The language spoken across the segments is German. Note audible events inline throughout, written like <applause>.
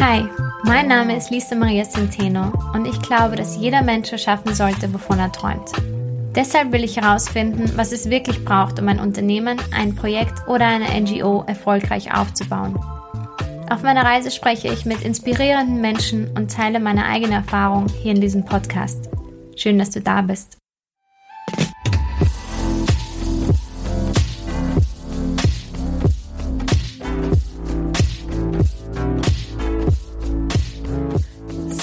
Hi, mein Name ist Lisa Maria Centeno und ich glaube, dass jeder Mensch erschaffen sollte, wovon er träumt. Deshalb will ich herausfinden, was es wirklich braucht, um ein Unternehmen, ein Projekt oder eine NGO erfolgreich aufzubauen. Auf meiner Reise spreche ich mit inspirierenden Menschen und teile meine eigene Erfahrung hier in diesem Podcast. Schön, dass du da bist.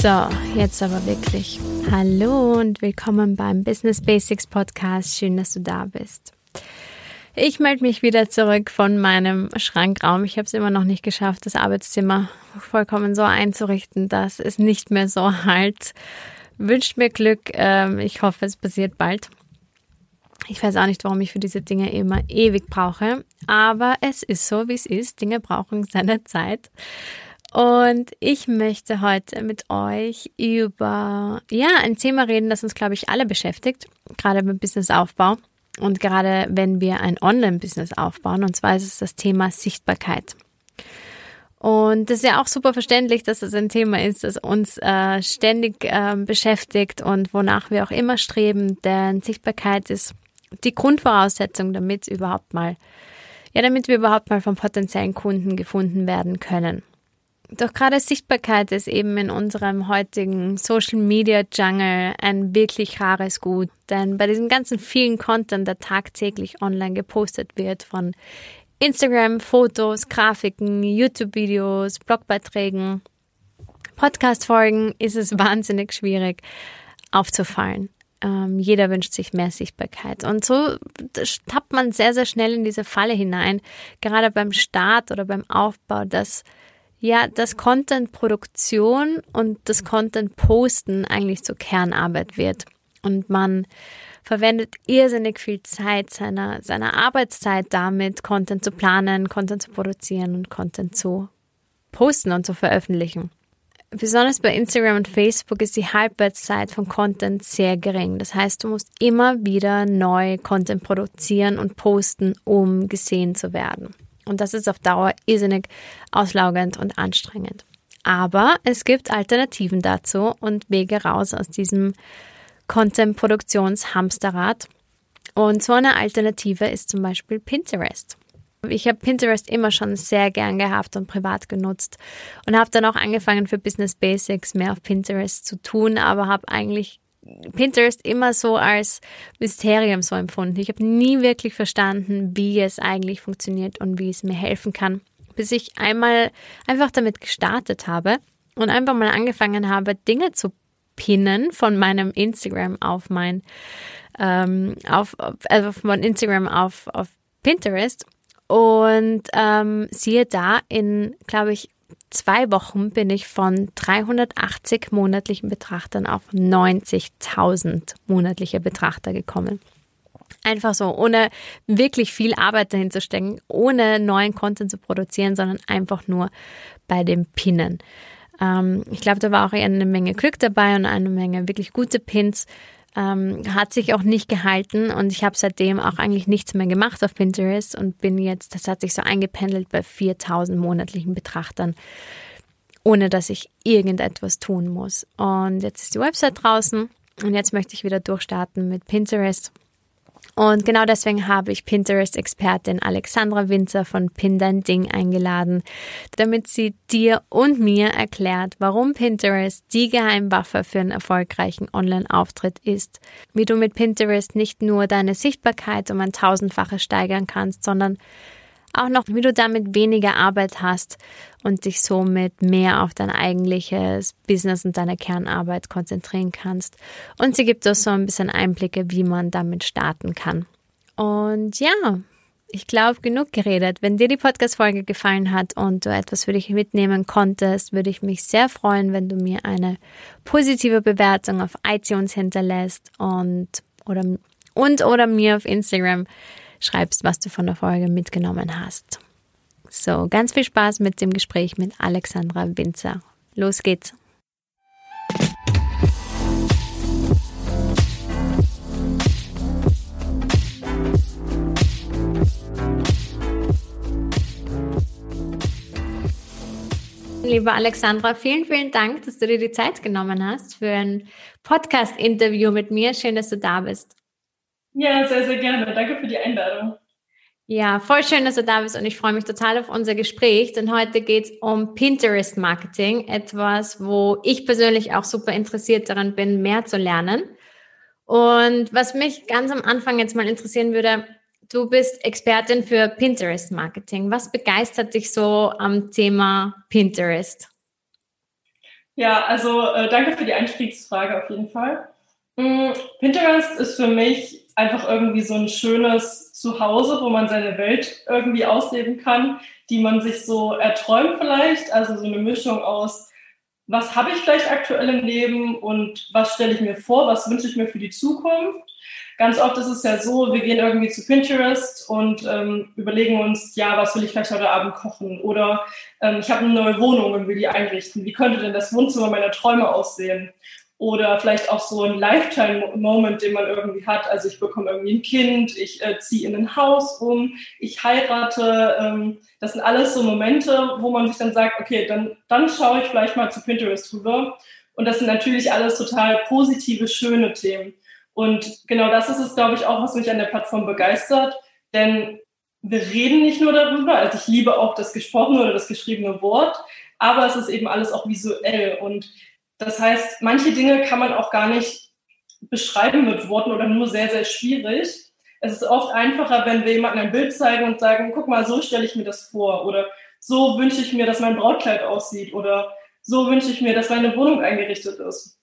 So, jetzt aber wirklich. Hallo und willkommen beim Business Basics Podcast. Schön, dass du da bist. Ich melde mich wieder zurück von meinem Schrankraum. Ich habe es immer noch nicht geschafft, das Arbeitszimmer vollkommen so einzurichten, dass es nicht mehr so halt. Wünscht mir Glück. Ähm, ich hoffe, es passiert bald. Ich weiß auch nicht, warum ich für diese Dinge immer ewig brauche, aber es ist so, wie es ist. Dinge brauchen seine Zeit. Und ich möchte heute mit euch über ja, ein Thema reden, das uns, glaube ich, alle beschäftigt, gerade beim Businessaufbau und gerade wenn wir ein Online-Business aufbauen. Und zwar ist es das Thema Sichtbarkeit. Und das ist ja auch super verständlich, dass das ein Thema ist, das uns äh, ständig äh, beschäftigt und wonach wir auch immer streben, denn Sichtbarkeit ist die Grundvoraussetzung, damit überhaupt mal, ja, damit wir überhaupt mal von potenziellen Kunden gefunden werden können. Doch gerade Sichtbarkeit ist eben in unserem heutigen Social Media Jungle ein wirklich rares Gut. Denn bei diesem ganzen vielen Content, der tagtäglich online gepostet wird, von Instagram, Fotos, Grafiken, YouTube-Videos, Blogbeiträgen, Podcast-Folgen, ist es wahnsinnig schwierig aufzufallen. Ähm, jeder wünscht sich mehr Sichtbarkeit. Und so tappt man sehr, sehr schnell in diese Falle hinein, gerade beim Start oder beim Aufbau, dass ja, dass Content-Produktion und das Content-Posten eigentlich zur Kernarbeit wird. Und man verwendet irrsinnig viel Zeit seiner, seiner Arbeitszeit damit, Content zu planen, Content zu produzieren und Content zu posten und zu veröffentlichen. Besonders bei Instagram und Facebook ist die Halbwertszeit von Content sehr gering. Das heißt, du musst immer wieder neu Content produzieren und posten, um gesehen zu werden. Und das ist auf Dauer irrsinnig auslaugend und anstrengend. Aber es gibt Alternativen dazu und Wege raus aus diesem Content-Produktions-Hamsterrad. Und so eine Alternative ist zum Beispiel Pinterest. Ich habe Pinterest immer schon sehr gern gehabt und privat genutzt und habe dann auch angefangen für Business Basics mehr auf Pinterest zu tun, aber habe eigentlich Pinterest immer so als Mysterium so empfunden. Ich habe nie wirklich verstanden, wie es eigentlich funktioniert und wie es mir helfen kann, bis ich einmal einfach damit gestartet habe und einfach mal angefangen habe, Dinge zu pinnen von meinem Instagram auf mein ähm, auf, also von Instagram auf, auf Pinterest und ähm, siehe da in, glaube ich, zwei Wochen bin ich von 380 monatlichen Betrachtern auf 90.000 monatliche Betrachter gekommen. Einfach so, ohne wirklich viel Arbeit dahin zu stecken, ohne neuen Content zu produzieren, sondern einfach nur bei dem Pinnen. Ähm, ich glaube, da war auch eine Menge Glück dabei und eine Menge wirklich gute Pins ähm, hat sich auch nicht gehalten und ich habe seitdem auch eigentlich nichts mehr gemacht auf Pinterest und bin jetzt, das hat sich so eingependelt bei 4000 monatlichen Betrachtern, ohne dass ich irgendetwas tun muss. Und jetzt ist die Website draußen und jetzt möchte ich wieder durchstarten mit Pinterest und genau deswegen habe ich Pinterest-Expertin Alexandra Winzer von Pin Ding eingeladen, damit sie dir und mir erklärt, warum Pinterest die Geheimwaffe für einen erfolgreichen Online-Auftritt ist, wie du mit Pinterest nicht nur deine Sichtbarkeit um ein tausendfaches steigern kannst, sondern auch noch, wie du damit weniger Arbeit hast und dich somit mehr auf dein eigentliches Business und deine Kernarbeit konzentrieren kannst. Und sie gibt uns so ein bisschen Einblicke, wie man damit starten kann. Und ja, ich glaube, genug geredet. Wenn dir die Podcast-Folge gefallen hat und du etwas für dich mitnehmen konntest, würde ich mich sehr freuen, wenn du mir eine positive Bewertung auf iTunes hinterlässt und oder, und oder mir auf Instagram schreibst, was du von der Folge mitgenommen hast. So, ganz viel Spaß mit dem Gespräch mit Alexandra Winzer. Los geht's! Liebe Alexandra, vielen, vielen Dank, dass du dir die Zeit genommen hast für ein Podcast-Interview mit mir. Schön, dass du da bist. Ja, sehr, sehr gerne. Danke für die Einladung. Ja, voll schön, dass du da bist und ich freue mich total auf unser Gespräch, denn heute geht es um Pinterest Marketing, etwas, wo ich persönlich auch super interessiert daran bin, mehr zu lernen. Und was mich ganz am Anfang jetzt mal interessieren würde, Du bist Expertin für Pinterest Marketing. Was begeistert dich so am Thema Pinterest? Ja, also äh, danke für die Einstiegsfrage auf jeden Fall. Mm, Pinterest ist für mich einfach irgendwie so ein schönes Zuhause, wo man seine Welt irgendwie ausleben kann, die man sich so erträumt vielleicht. Also so eine Mischung aus, was habe ich vielleicht aktuell im Leben und was stelle ich mir vor, was wünsche ich mir für die Zukunft ganz oft ist es ja so, wir gehen irgendwie zu Pinterest und ähm, überlegen uns, ja, was will ich vielleicht heute Abend kochen? Oder ähm, ich habe eine neue Wohnung und will die einrichten. Wie könnte denn das Wohnzimmer meiner Träume aussehen? Oder vielleicht auch so ein Lifetime-Moment, den man irgendwie hat. Also ich bekomme irgendwie ein Kind, ich äh, ziehe in ein Haus um, ich heirate. Ähm, das sind alles so Momente, wo man sich dann sagt, okay, dann, dann schaue ich vielleicht mal zu Pinterest rüber. Und das sind natürlich alles total positive, schöne Themen. Und genau das ist es, glaube ich, auch, was mich an der Plattform begeistert. Denn wir reden nicht nur darüber, also ich liebe auch das gesprochene oder das geschriebene Wort, aber es ist eben alles auch visuell. Und das heißt, manche Dinge kann man auch gar nicht beschreiben mit Worten oder nur sehr, sehr schwierig. Es ist oft einfacher, wenn wir jemandem ein Bild zeigen und sagen, guck mal, so stelle ich mir das vor oder so wünsche ich mir, dass mein Brautkleid aussieht oder so wünsche ich mir, dass meine Wohnung eingerichtet ist.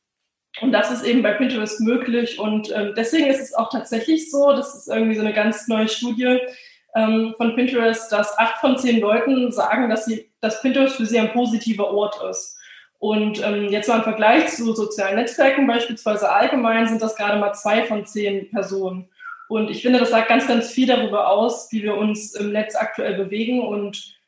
Und das ist eben bei Pinterest möglich. Und ähm, deswegen ist es auch tatsächlich so, das ist irgendwie so eine ganz neue Studie ähm, von Pinterest, dass acht von zehn Leuten sagen, dass, sie, dass Pinterest für sie ein positiver Ort ist. Und ähm, jetzt mal im Vergleich zu sozialen Netzwerken beispielsweise allgemein sind das gerade mal zwei von zehn Personen. Und ich finde, das sagt ganz, ganz viel darüber aus, wie wir uns im Netz aktuell bewegen und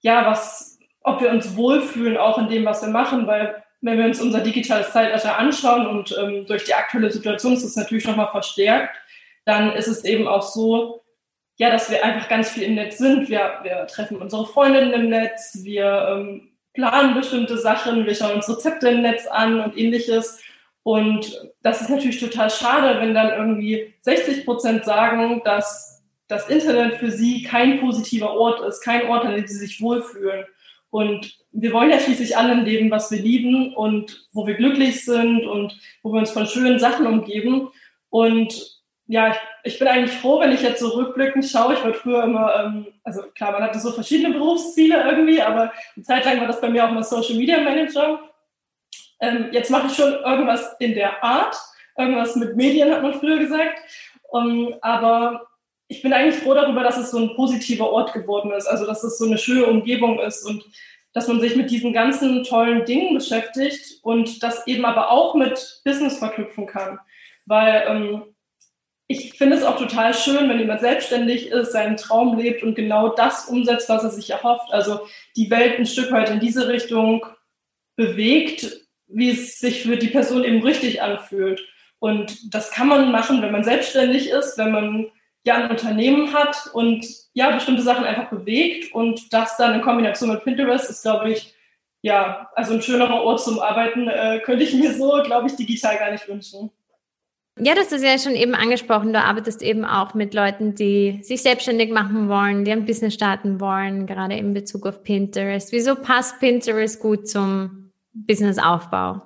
ja, was, ob wir uns wohlfühlen auch in dem, was wir machen, weil wenn wir uns unser digitales Zeitalter anschauen und ähm, durch die aktuelle Situation ist es natürlich nochmal verstärkt, dann ist es eben auch so, ja, dass wir einfach ganz viel im Netz sind. Wir, wir treffen unsere Freundinnen im Netz, wir ähm, planen bestimmte Sachen, wir schauen uns Rezepte im Netz an und ähnliches. Und das ist natürlich total schade, wenn dann irgendwie 60 Prozent sagen, dass das Internet für sie kein positiver Ort ist, kein Ort, an dem sie sich wohlfühlen. Und wir wollen ja schließlich alle ein Leben, was wir lieben und wo wir glücklich sind und wo wir uns von schönen Sachen umgeben. Und ja, ich, ich bin eigentlich froh, wenn ich jetzt so rückblickend schaue. Ich war früher immer, ähm, also klar, man hatte so verschiedene Berufsziele irgendwie, aber eine Zeit lang war das bei mir auch mal Social Media Manager. Ähm, jetzt mache ich schon irgendwas in der Art, irgendwas mit Medien, hat man früher gesagt. Um, aber ich bin eigentlich froh darüber, dass es so ein positiver Ort geworden ist, also dass es so eine schöne Umgebung ist und dass man sich mit diesen ganzen tollen Dingen beschäftigt und das eben aber auch mit Business verknüpfen kann. Weil ähm, ich finde es auch total schön, wenn jemand selbstständig ist, seinen Traum lebt und genau das umsetzt, was er sich erhofft. Also die Welt ein Stück weit in diese Richtung bewegt, wie es sich für die Person eben richtig anfühlt. Und das kann man machen, wenn man selbstständig ist, wenn man ja ein Unternehmen hat und ja bestimmte Sachen einfach bewegt und das dann in Kombination mit Pinterest ist, glaube ich, ja, also ein schönerer Ort zum Arbeiten äh, könnte ich mir so, glaube ich, digital gar nicht wünschen. Ja, das ist ja schon eben angesprochen. Du arbeitest eben auch mit Leuten, die sich selbstständig machen wollen, die ein Business starten wollen, gerade in Bezug auf Pinterest. Wieso passt Pinterest gut zum Businessaufbau?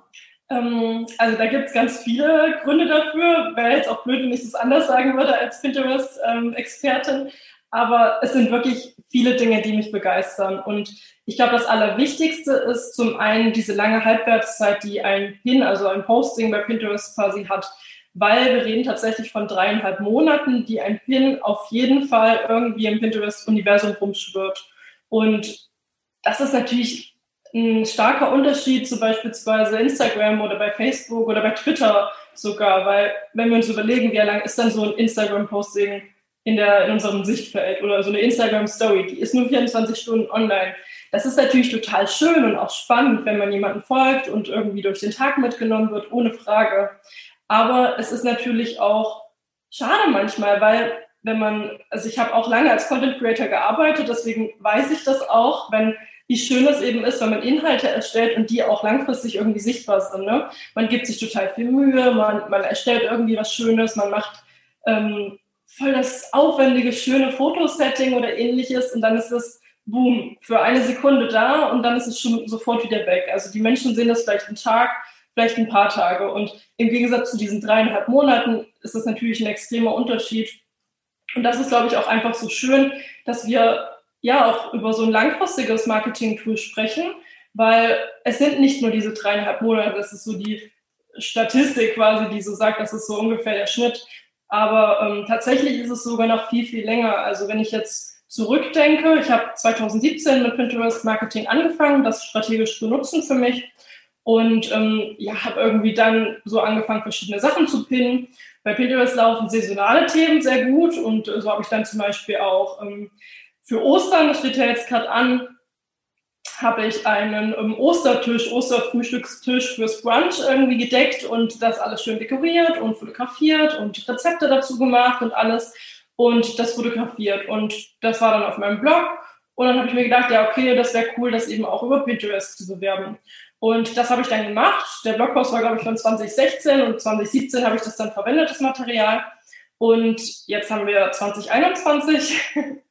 Ähm, also da gibt es ganz viele Gründe dafür. Wäre jetzt auch blöd, wenn ich das anders sagen würde als Pinterest-Expertin. Aber es sind wirklich viele Dinge, die mich begeistern. Und ich glaube, das Allerwichtigste ist zum einen diese lange Halbwertszeit, die ein Pin, also ein Posting bei Pinterest quasi hat. Weil wir reden tatsächlich von dreieinhalb Monaten, die ein Pin auf jeden Fall irgendwie im Pinterest-Universum rumschwirrt. Und das ist natürlich ein starker Unterschied zu beispielsweise Instagram oder bei Facebook oder bei Twitter sogar, weil wenn wir uns überlegen, wie lang ist dann so ein Instagram-Posting in, in unserem Sichtfeld oder so eine Instagram-Story, die ist nur 24 Stunden online. Das ist natürlich total schön und auch spannend, wenn man jemanden folgt und irgendwie durch den Tag mitgenommen wird, ohne Frage. Aber es ist natürlich auch schade manchmal, weil wenn man, also ich habe auch lange als Content Creator gearbeitet, deswegen weiß ich das auch, wenn wie schön es eben ist, wenn man Inhalte erstellt und die auch langfristig irgendwie sichtbar sind. Ne? Man gibt sich total viel Mühe, man, man erstellt irgendwie was Schönes, man macht ähm, voll das aufwendige, schöne Fotosetting oder ähnliches und dann ist es boom, für eine Sekunde da und dann ist es schon sofort wieder weg. Also die Menschen sehen das vielleicht einen Tag, vielleicht ein paar Tage. Und im Gegensatz zu diesen dreieinhalb Monaten ist das natürlich ein extremer Unterschied. Und das ist, glaube ich, auch einfach so schön, dass wir ja auch über so ein langfristiges Marketing-Tool sprechen, weil es sind nicht nur diese dreieinhalb Monate, das ist so die Statistik quasi, die so sagt, das ist so ungefähr der Schnitt. Aber ähm, tatsächlich ist es sogar noch viel, viel länger. Also wenn ich jetzt zurückdenke, ich habe 2017 mit Pinterest Marketing angefangen, das strategisch zu nutzen für mich und ähm, ja, habe irgendwie dann so angefangen, verschiedene Sachen zu pinnen. Bei Pinterest laufen saisonale Themen sehr gut und äh, so habe ich dann zum Beispiel auch ähm, für Ostern, das steht ja jetzt gerade an, habe ich einen ähm, Ostertisch, Osterfrühstückstisch fürs Brunch irgendwie gedeckt und das alles schön dekoriert und fotografiert und Rezepte dazu gemacht und alles und das fotografiert. Und das war dann auf meinem Blog. Und dann habe ich mir gedacht, ja, okay, das wäre cool, das eben auch über Pinterest zu bewerben. Und das habe ich dann gemacht. Der Blogpost war, glaube ich, von 2016 und 2017 habe ich das dann verwendet, das Material. Und jetzt haben wir 2021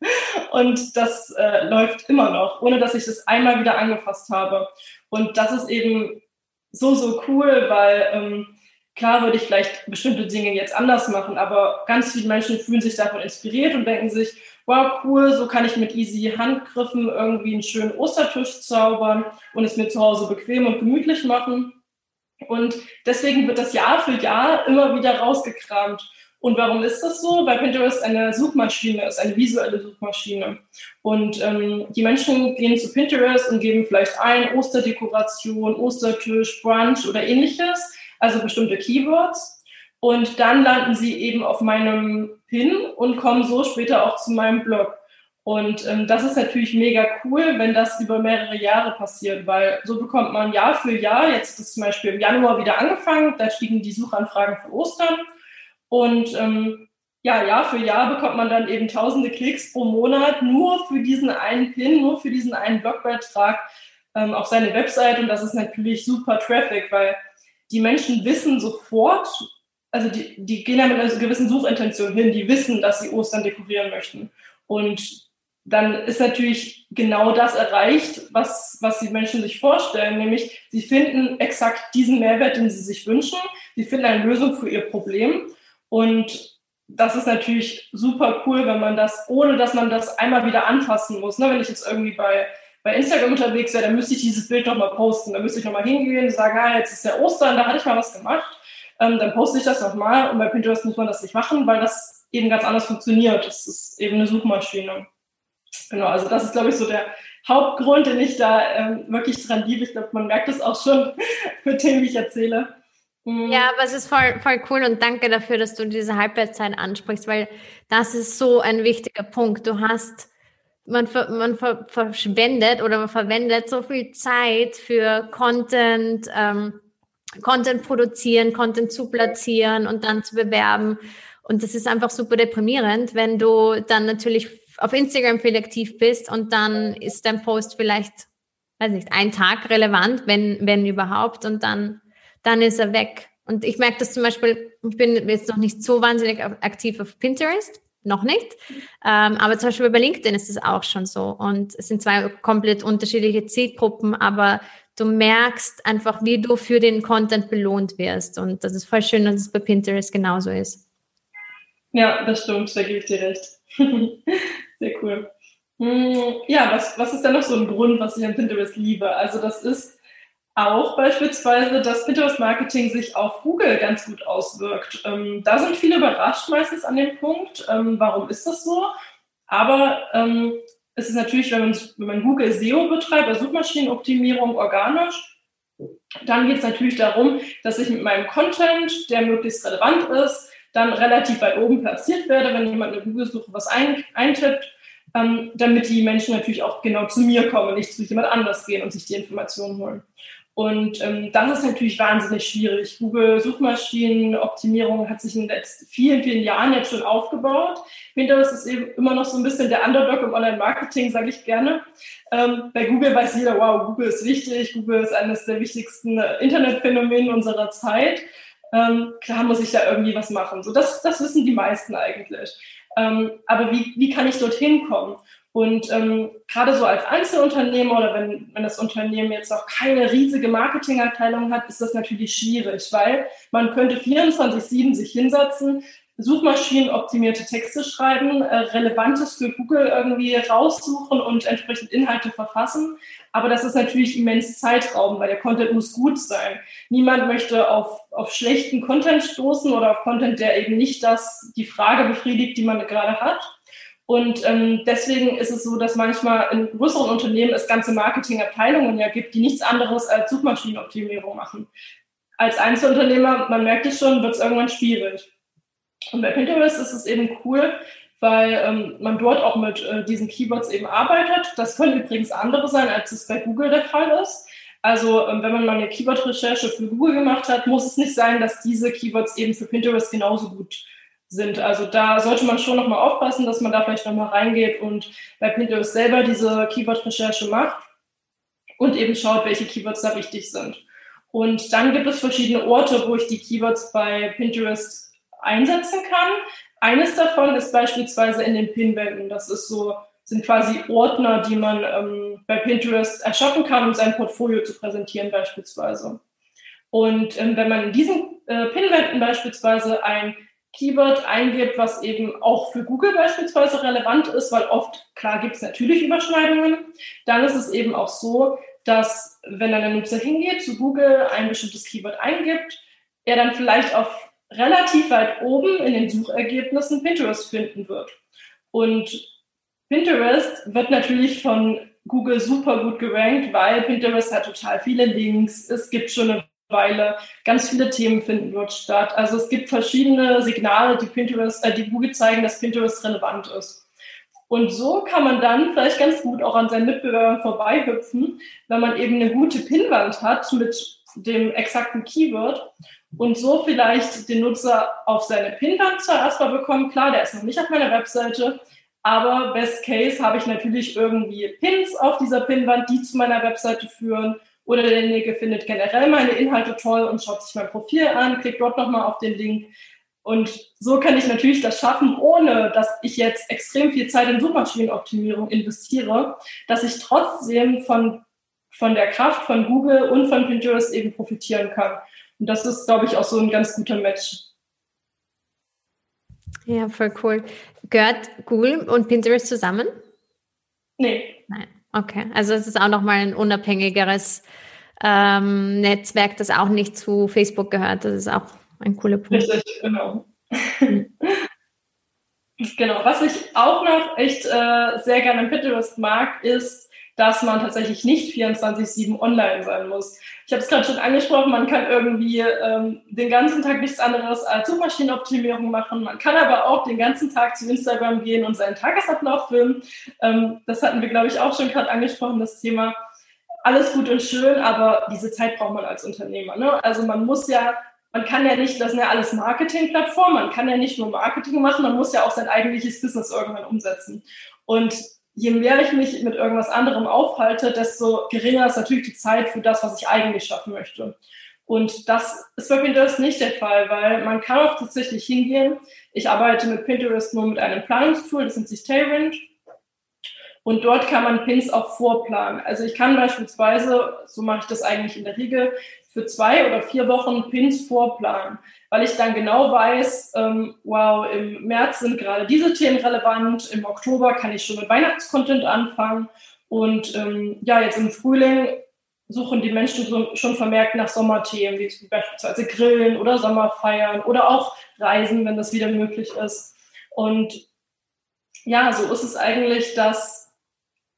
<laughs> und das äh, läuft immer noch, ohne dass ich das einmal wieder angefasst habe. Und das ist eben so, so cool, weil ähm, Klar würde ich vielleicht bestimmte Dinge jetzt anders machen, aber ganz viele Menschen fühlen sich davon inspiriert und denken sich, wow, cool, so kann ich mit easy Handgriffen irgendwie einen schönen Ostertisch zaubern und es mir zu Hause bequem und gemütlich machen. Und deswegen wird das Jahr für Jahr immer wieder rausgekramt. Und warum ist das so? Weil Pinterest eine Suchmaschine ist, eine visuelle Suchmaschine. Und ähm, die Menschen gehen zu Pinterest und geben vielleicht ein Osterdekoration, Ostertisch, Brunch oder ähnliches also bestimmte Keywords. Und dann landen sie eben auf meinem Pin und kommen so später auch zu meinem Blog. Und ähm, das ist natürlich mega cool, wenn das über mehrere Jahre passiert, weil so bekommt man Jahr für Jahr, jetzt ist zum Beispiel im Januar wieder angefangen, da stiegen die Suchanfragen für Ostern. Und ähm, ja, Jahr für Jahr bekommt man dann eben tausende Klicks pro Monat nur für diesen einen Pin, nur für diesen einen Blogbeitrag ähm, auf seine Website. Und das ist natürlich super Traffic, weil die Menschen wissen sofort, also die, die gehen ja mit einer gewissen Suchintention hin, die wissen, dass sie Ostern dekorieren möchten. Und dann ist natürlich genau das erreicht, was, was die Menschen sich vorstellen, nämlich sie finden exakt diesen Mehrwert, den sie sich wünschen, sie finden eine Lösung für ihr Problem und das ist natürlich super cool, wenn man das, ohne dass man das einmal wieder anfassen muss. Ne? Wenn ich jetzt irgendwie bei bei Instagram unterwegs wäre, dann müsste ich dieses Bild nochmal posten. Dann müsste ich nochmal hingehen und sagen, ah, jetzt ist ja Ostern, da hatte ich mal was gemacht. Ähm, dann poste ich das nochmal und bei Pinterest muss man das nicht machen, weil das eben ganz anders funktioniert. Das ist eben eine Suchmaschine. Genau, also das ist, glaube ich, so der Hauptgrund, den ich da ähm, wirklich dran liebe. Ich glaube, man merkt es auch schon <laughs> mit dem, ich erzähle. Mhm. Ja, aber es ist voll, voll cool und danke dafür, dass du diese Halbwertszeit ansprichst, weil das ist so ein wichtiger Punkt. Du hast man, man ver verschwendet oder man verwendet so viel Zeit für Content, ähm, Content produzieren, Content zu platzieren und dann zu bewerben. Und das ist einfach super deprimierend, wenn du dann natürlich auf Instagram viel aktiv bist und dann ist dein Post vielleicht, weiß nicht, ein Tag relevant, wenn, wenn überhaupt, und dann, dann ist er weg. Und ich merke das zum Beispiel, ich bin jetzt noch nicht so wahnsinnig aktiv auf Pinterest, noch nicht. Ähm, aber zum Beispiel bei LinkedIn ist es auch schon so. Und es sind zwei komplett unterschiedliche Zielgruppen, aber du merkst einfach, wie du für den Content belohnt wirst. Und das ist voll schön, dass es bei Pinterest genauso ist. Ja, das stimmt, da gebe ich dir recht. <laughs> Sehr cool. Hm, ja, was, was ist denn noch so ein Grund, was ich an Pinterest liebe? Also das ist auch beispielsweise, dass Pinterest-Marketing sich auf Google ganz gut auswirkt. Ähm, da sind viele überrascht meistens an dem Punkt. Ähm, warum ist das so? Aber ähm, es ist natürlich, wenn man, wenn man Google SEO betreibt, also Suchmaschinenoptimierung organisch, dann geht es natürlich darum, dass ich mit meinem Content, der möglichst relevant ist, dann relativ weit oben platziert werde, wenn jemand eine Google-Suche was ein, eintippt, ähm, damit die Menschen natürlich auch genau zu mir kommen, nicht zu jemand anders gehen und sich die Informationen holen. Und ähm, das ist natürlich wahnsinnig schwierig. Google Suchmaschinenoptimierung hat sich in den letzten vielen, vielen Jahren jetzt schon aufgebaut. Pinterest ist eben immer noch so ein bisschen der Underdog im Online-Marketing, sage ich gerne. Ähm, bei Google weiß jeder, wow, Google ist wichtig. Google ist eines der wichtigsten äh, Internetphänomene unserer Zeit. Ähm, klar muss ich da irgendwie was machen. So, das, das wissen die meisten eigentlich. Ähm, aber wie, wie kann ich dorthin kommen? Und ähm, gerade so als Einzelunternehmer oder wenn, wenn das Unternehmen jetzt auch keine riesige Marketingabteilung hat, ist das natürlich schwierig, weil man könnte 24-7 sich hinsetzen, suchmaschinenoptimierte Texte schreiben, äh, Relevantes für Google irgendwie raussuchen und entsprechend Inhalte verfassen. Aber das ist natürlich immens Zeitraum, weil der Content muss gut sein. Niemand möchte auf, auf schlechten Content stoßen oder auf Content, der eben nicht das, die Frage befriedigt, die man gerade hat. Und ähm, deswegen ist es so, dass manchmal in größeren Unternehmen es ganze Marketingabteilungen ja gibt, die nichts anderes als Suchmaschinenoptimierung machen. Als Einzelunternehmer, man merkt es schon, wird es irgendwann schwierig. Und bei Pinterest ist es eben cool, weil ähm, man dort auch mit äh, diesen Keywords eben arbeitet. Das können übrigens andere sein, als es bei Google der Fall ist. Also ähm, wenn man mal eine Keyword-Recherche für Google gemacht hat, muss es nicht sein, dass diese Keywords eben für Pinterest genauso gut sind. Also da sollte man schon nochmal aufpassen, dass man da vielleicht nochmal reingeht und bei Pinterest selber diese Keyword-Recherche macht und eben schaut, welche Keywords da wichtig sind. Und dann gibt es verschiedene Orte, wo ich die Keywords bei Pinterest einsetzen kann. Eines davon ist beispielsweise in den Pinwänden. Das ist so, sind quasi Ordner, die man ähm, bei Pinterest erschaffen kann, um sein Portfolio zu präsentieren beispielsweise. Und ähm, wenn man in diesen äh, Pinwänden beispielsweise ein Keyword eingibt, was eben auch für Google beispielsweise relevant ist, weil oft, klar, gibt es natürlich Überschneidungen, dann ist es eben auch so, dass wenn dann der Nutzer hingeht, zu Google ein bestimmtes Keyword eingibt, er dann vielleicht auf relativ weit oben in den Suchergebnissen Pinterest finden wird. Und Pinterest wird natürlich von Google super gut gerankt, weil Pinterest hat total viele Links. Es gibt schon eine Weile. Ganz viele Themen finden dort statt. Also es gibt verschiedene Signale, die Pinterest, äh, die Google zeigen, dass Pinterest relevant ist. Und so kann man dann vielleicht ganz gut auch an seinen Mitbewerbern vorbeihüpfen, wenn man eben eine gute Pinwand hat mit dem exakten Keyword und so vielleicht den Nutzer auf seine Pinwand zuerst mal bekommen. Klar, der ist noch nicht auf meiner Webseite, aber best case habe ich natürlich irgendwie Pins auf dieser Pinwand, die zu meiner Webseite führen oder derjenige findet generell meine Inhalte toll und schaut sich mein Profil an, klickt dort nochmal auf den Link. Und so kann ich natürlich das schaffen, ohne dass ich jetzt extrem viel Zeit in Suchmaschinenoptimierung investiere, dass ich trotzdem von, von der Kraft von Google und von Pinterest eben profitieren kann. Und das ist, glaube ich, auch so ein ganz guter Match. Ja, voll cool. Gehört Google und Pinterest zusammen? Nee. Nein. Okay, also es ist auch nochmal ein unabhängigeres ähm, Netzwerk, das auch nicht zu Facebook gehört. Das ist auch ein cooler Punkt. Richtig, genau. <laughs> genau. Was ich auch noch echt äh, sehr gerne im Pinterest mag, ist dass man tatsächlich nicht 24-7 online sein muss. Ich habe es gerade schon angesprochen, man kann irgendwie ähm, den ganzen Tag nichts anderes als Suchmaschinenoptimierung machen. Man kann aber auch den ganzen Tag zu Instagram gehen und seinen Tagesablauf filmen. Ähm, das hatten wir, glaube ich, auch schon gerade angesprochen, das Thema. Alles gut und schön, aber diese Zeit braucht man als Unternehmer. Ne? Also man muss ja man kann ja nicht, das sind ja alles Marketingplattformen, man kann ja nicht nur Marketing machen, man muss ja auch sein eigentliches Business irgendwann umsetzen. Und je mehr ich mich mit irgendwas anderem aufhalte, desto geringer ist natürlich die Zeit für das, was ich eigentlich schaffen möchte. Und das ist bei Pinterest nicht der Fall, weil man kann auch tatsächlich hingehen. Ich arbeite mit Pinterest nur mit einem Planungstool, das nennt sich Tailwind. Und dort kann man Pins auch vorplanen. Also ich kann beispielsweise, so mache ich das eigentlich in der Regel, für zwei oder vier Wochen Pins vorplanen, weil ich dann genau weiß, ähm, wow, im März sind gerade diese Themen relevant, im Oktober kann ich schon mit Weihnachtscontent anfangen und ähm, ja, jetzt im Frühling suchen die Menschen so, schon vermerkt nach Sommerthemen, wie beispielsweise Grillen oder Sommerfeiern oder auch Reisen, wenn das wieder möglich ist. Und ja, so ist es eigentlich, dass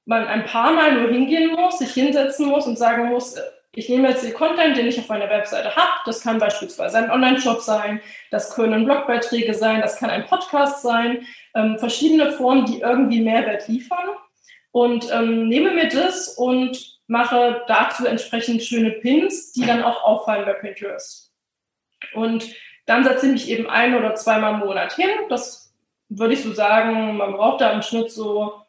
man ein paar Mal nur hingehen muss, sich hinsetzen muss und sagen muss, ich nehme jetzt den Content, den ich auf meiner Webseite habe. Das kann beispielsweise ein Online-Shop sein, das können Blogbeiträge sein, das kann ein Podcast sein, ähm, verschiedene Formen, die irgendwie Mehrwert liefern. Und ähm, nehme mir das und mache dazu entsprechend schöne Pins, die dann auch auffallen bei Pinterest. Und dann setze ich mich eben ein oder zweimal im Monat hin. Das würde ich so sagen, man braucht da im Schnitt so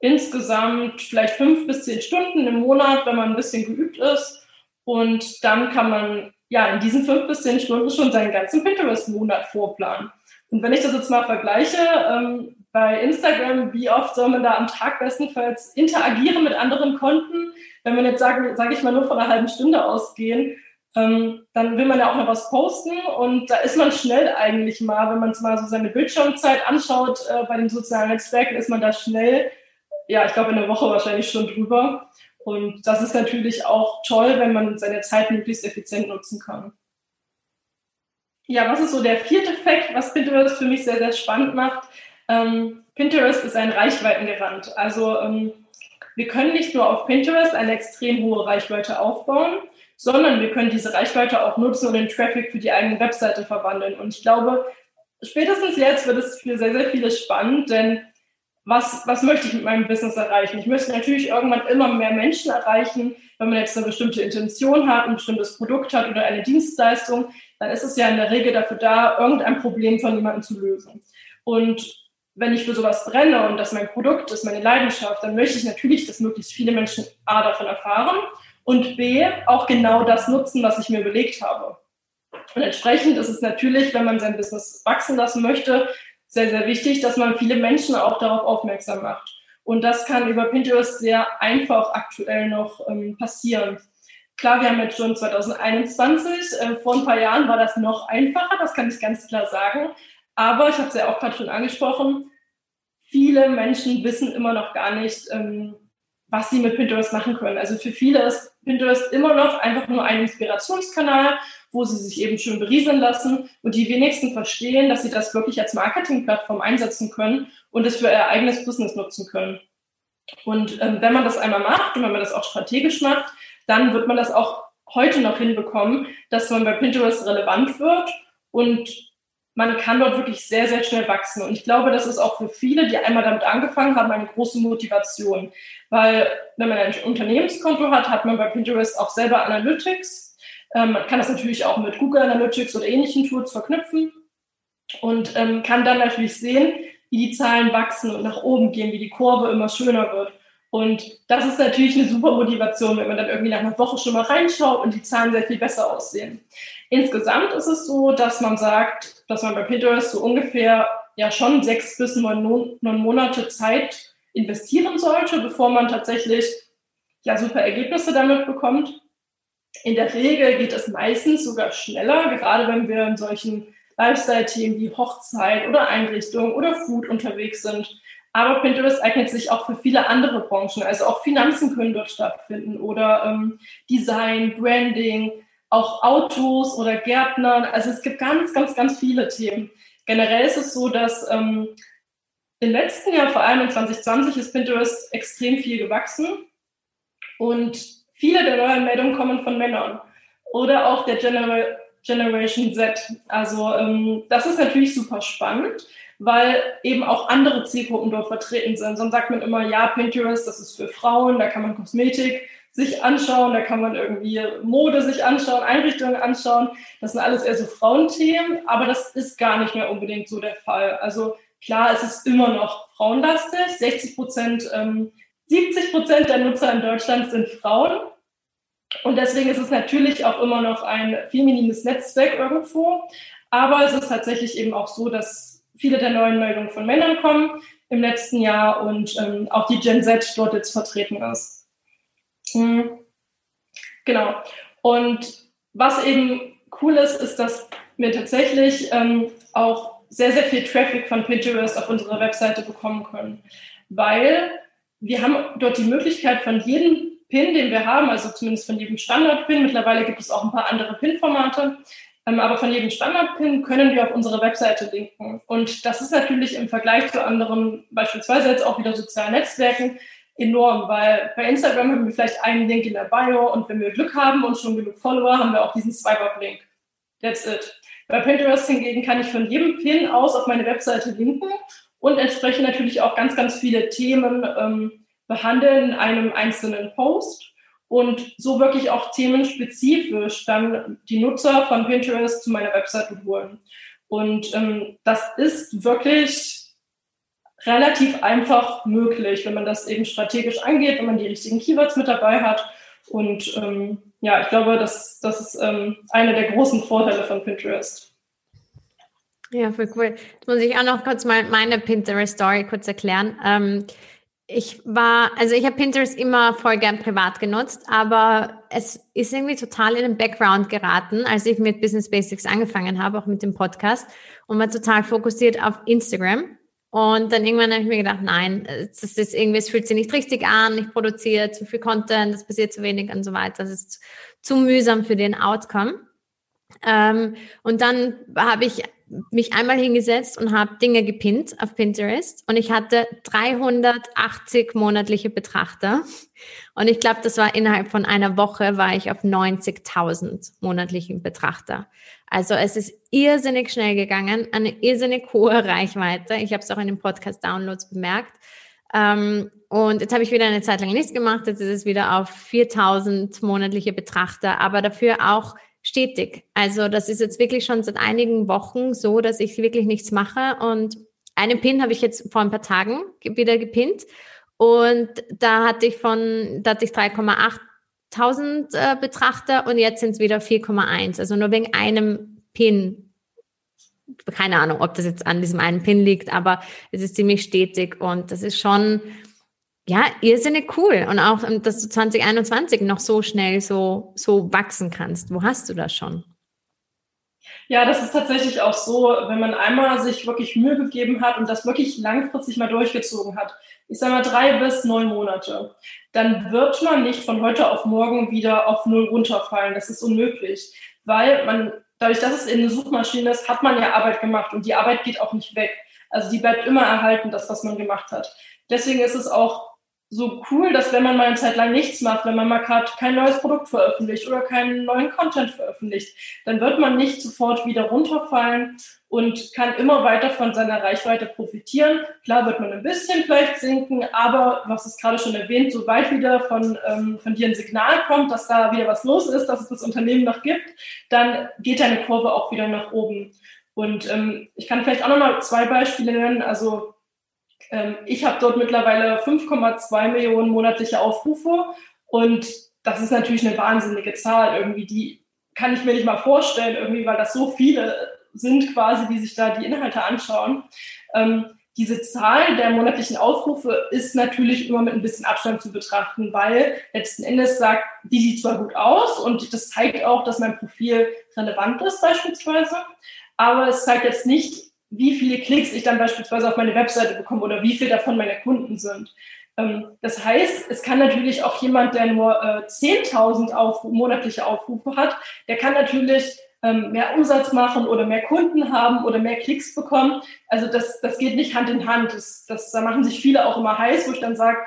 insgesamt vielleicht fünf bis zehn Stunden im Monat, wenn man ein bisschen geübt ist. Und dann kann man ja in diesen fünf bis zehn Stunden schon seinen ganzen Pinterest-Monat vorplanen. Und wenn ich das jetzt mal vergleiche, ähm, bei Instagram, wie oft soll man da am Tag bestenfalls interagieren mit anderen Konten? Wenn man jetzt, sage sag ich mal, nur von einer halben Stunde ausgehen, ähm, dann will man ja auch noch was posten und da ist man schnell eigentlich mal, wenn man mal so seine Bildschirmzeit anschaut äh, bei den sozialen Netzwerken, ist man da schnell, ja, ich glaube in der Woche wahrscheinlich schon drüber. Und das ist natürlich auch toll, wenn man seine Zeit möglichst effizient nutzen kann. Ja, was ist so der vierte Fakt, was Pinterest für mich sehr, sehr spannend macht? Ähm, Pinterest ist ein Reichweitengarant. Also ähm, wir können nicht nur auf Pinterest eine extrem hohe Reichweite aufbauen, sondern wir können diese Reichweite auch nutzen und den Traffic für die eigene Webseite verwandeln. Und ich glaube, spätestens jetzt wird es für sehr, sehr viele spannend, denn was, was möchte ich mit meinem Business erreichen? Ich möchte natürlich irgendwann immer mehr Menschen erreichen. Wenn man jetzt eine bestimmte Intention hat, ein bestimmtes Produkt hat oder eine Dienstleistung, dann ist es ja in der Regel dafür da, irgendein Problem von jemandem zu lösen. Und wenn ich für sowas brenne und das mein Produkt ist, meine Leidenschaft, dann möchte ich natürlich, dass möglichst viele Menschen A davon erfahren und B auch genau das nutzen, was ich mir überlegt habe. Und entsprechend ist es natürlich, wenn man sein Business wachsen lassen möchte, sehr, sehr wichtig, dass man viele Menschen auch darauf aufmerksam macht. Und das kann über Pinterest sehr einfach aktuell noch ähm, passieren. Klar, wir haben jetzt schon 2021. Äh, vor ein paar Jahren war das noch einfacher, das kann ich ganz klar sagen. Aber ich habe es ja auch gerade schon angesprochen, viele Menschen wissen immer noch gar nicht, ähm, was sie mit Pinterest machen können. Also für viele ist Pinterest immer noch einfach nur ein Inspirationskanal, wo sie sich eben schön berieseln lassen und die wenigsten verstehen, dass sie das wirklich als Marketingplattform einsetzen können und es für ihr eigenes Business nutzen können. Und ähm, wenn man das einmal macht und wenn man das auch strategisch macht, dann wird man das auch heute noch hinbekommen, dass man bei Pinterest relevant wird und man kann dort wirklich sehr, sehr schnell wachsen. Und ich glaube, das ist auch für viele, die einmal damit angefangen haben, eine große Motivation. Weil wenn man ein Unternehmenskonto hat, hat man bei Pinterest auch selber Analytics. Ähm, man kann das natürlich auch mit Google Analytics oder ähnlichen Tools verknüpfen und ähm, kann dann natürlich sehen, wie die Zahlen wachsen und nach oben gehen, wie die Kurve immer schöner wird. Und das ist natürlich eine super Motivation, wenn man dann irgendwie nach einer Woche schon mal reinschaut und die Zahlen sehr viel besser aussehen. Insgesamt ist es so, dass man sagt, dass man bei Pinterest so ungefähr ja schon sechs bis neun, neun Monate Zeit investieren sollte, bevor man tatsächlich ja super Ergebnisse damit bekommt. In der Regel geht es meistens sogar schneller, gerade wenn wir in solchen Lifestyle-Themen wie Hochzeit oder Einrichtung oder Food unterwegs sind aber Pinterest eignet sich auch für viele andere Branchen. Also auch Finanzen können dort stattfinden oder ähm, Design, Branding, auch Autos oder Gärtnern. Also es gibt ganz, ganz, ganz viele Themen. Generell ist es so, dass ähm, im letzten Jahr, vor allem in 2020, ist Pinterest extrem viel gewachsen. Und viele der neuen Meldungen kommen von Männern oder auch der Genera Generation Z. Also ähm, das ist natürlich super spannend weil eben auch andere Zielgruppen dort vertreten sind. Sonst sagt man immer, ja, Pinterest, das ist für Frauen, da kann man Kosmetik sich anschauen, da kann man irgendwie Mode sich anschauen, Einrichtungen anschauen. Das sind alles eher so Frauenthemen, aber das ist gar nicht mehr unbedingt so der Fall. Also klar, es ist immer noch frauenlastig. 60 Prozent, ähm, 70 Prozent der Nutzer in Deutschland sind Frauen. Und deswegen ist es natürlich auch immer noch ein feminines Netzwerk irgendwo. Aber es ist tatsächlich eben auch so, dass viele der neuen Meldungen von Männern kommen im letzten Jahr und ähm, auch die Gen Z dort jetzt vertreten ist. Mhm. Genau. Und was eben cool ist, ist, dass wir tatsächlich ähm, auch sehr, sehr viel Traffic von Pinterest auf unserer Webseite bekommen können, weil wir haben dort die Möglichkeit von jedem Pin, den wir haben, also zumindest von jedem Standard-Pin, mittlerweile gibt es auch ein paar andere Pin-Formate, ähm, aber von jedem Standard-Pin können wir auf unsere Webseite linken. Und das ist natürlich im Vergleich zu anderen, beispielsweise jetzt auch wieder sozialen Netzwerken, enorm, weil bei Instagram haben wir vielleicht einen Link in der Bio und wenn wir Glück haben und schon genug Follower, haben wir auch diesen Swipe-Up-Link. That's it. Bei Pinterest hingegen kann ich von jedem Pin aus auf meine Webseite linken und entsprechend natürlich auch ganz, ganz viele Themen ähm, behandeln in einem einzelnen Post. und so wirklich auch themenspezifisch dann die Nutzer von Pinterest zu meiner Webseite holen. Und ähm, das ist wirklich relativ einfach möglich, wenn man das eben strategisch angeht, wenn man die richtigen Keywords mit dabei hat. Und ähm, ja, ich glaube, das, das ist ähm, einer der großen Vorteile von Pinterest. Ja, voll cool. Jetzt muss ich auch noch kurz mal meine Pinterest-Story kurz erklären. Ähm, ich war, also ich habe Pinterest immer voll gern privat genutzt, aber es ist irgendwie total in den Background geraten, als ich mit Business Basics angefangen habe, auch mit dem Podcast und war total fokussiert auf Instagram. Und dann irgendwann habe ich mir gedacht, nein, das ist irgendwie, es fühlt sich nicht richtig an, ich produziere zu viel Content, es passiert zu wenig und so weiter. Das ist zu mühsam für den Outcome. Ähm, und dann habe ich mich einmal hingesetzt und habe Dinge gepinnt auf Pinterest und ich hatte 380 monatliche Betrachter und ich glaube, das war innerhalb von einer Woche war ich auf 90.000 monatlichen Betrachter. Also es ist irrsinnig schnell gegangen, eine irrsinnig hohe Reichweite. Ich habe es auch in den Podcast-Downloads bemerkt. Ähm, und jetzt habe ich wieder eine Zeit lang nichts gemacht. Jetzt ist es wieder auf 4000 monatliche Betrachter, aber dafür auch stetig. Also das ist jetzt wirklich schon seit einigen Wochen so, dass ich wirklich nichts mache. Und einen Pin habe ich jetzt vor ein paar Tagen wieder gepinnt. Und da hatte ich von, da hatte ich 3,8 äh, Betrachter und jetzt sind es wieder 4,1. Also nur wegen einem Pin. Keine Ahnung, ob das jetzt an diesem einen Pin liegt, aber es ist ziemlich stetig und das ist schon, ja, irrsinnig cool. Und auch, ähm, dass du 2021 noch so schnell so, so wachsen kannst. Wo hast du das schon? Ja, das ist tatsächlich auch so, wenn man einmal sich wirklich Mühe gegeben hat und das wirklich langfristig mal durchgezogen hat, ich sage mal drei bis neun Monate, dann wird man nicht von heute auf morgen wieder auf Null runterfallen. Das ist unmöglich, weil man, dadurch, dass es in eine Suchmaschine ist, hat man ja Arbeit gemacht und die Arbeit geht auch nicht weg. Also die bleibt immer erhalten, das, was man gemacht hat. Deswegen ist es auch so cool, dass wenn man mal eine Zeit lang nichts macht, wenn man mal gerade kein neues Produkt veröffentlicht oder keinen neuen Content veröffentlicht, dann wird man nicht sofort wieder runterfallen und kann immer weiter von seiner Reichweite profitieren. Klar wird man ein bisschen vielleicht sinken, aber was ist gerade schon erwähnt, sobald wieder von, ähm, von dir ein Signal kommt, dass da wieder was los ist, dass es das Unternehmen noch gibt, dann geht deine Kurve auch wieder nach oben. Und ähm, ich kann vielleicht auch nochmal zwei Beispiele nennen. Also ich habe dort mittlerweile 5,2 Millionen monatliche Aufrufe und das ist natürlich eine wahnsinnige Zahl irgendwie, die kann ich mir nicht mal vorstellen, irgendwie, weil das so viele sind quasi, die sich da die Inhalte anschauen. Ähm, diese Zahl der monatlichen Aufrufe ist natürlich immer mit ein bisschen Abstand zu betrachten, weil letzten Endes sagt, die sieht zwar gut aus und das zeigt auch, dass mein Profil relevant ist beispielsweise, aber es zeigt jetzt nicht, wie viele Klicks ich dann beispielsweise auf meine Webseite bekomme oder wie viel davon meine Kunden sind. Ähm, das heißt, es kann natürlich auch jemand, der nur äh, 10.000 Aufruf, monatliche Aufrufe hat, der kann natürlich ähm, mehr Umsatz machen oder mehr Kunden haben oder mehr Klicks bekommen. Also das, das geht nicht Hand in Hand. Das, das, da machen sich viele auch immer heiß, wo ich dann sage,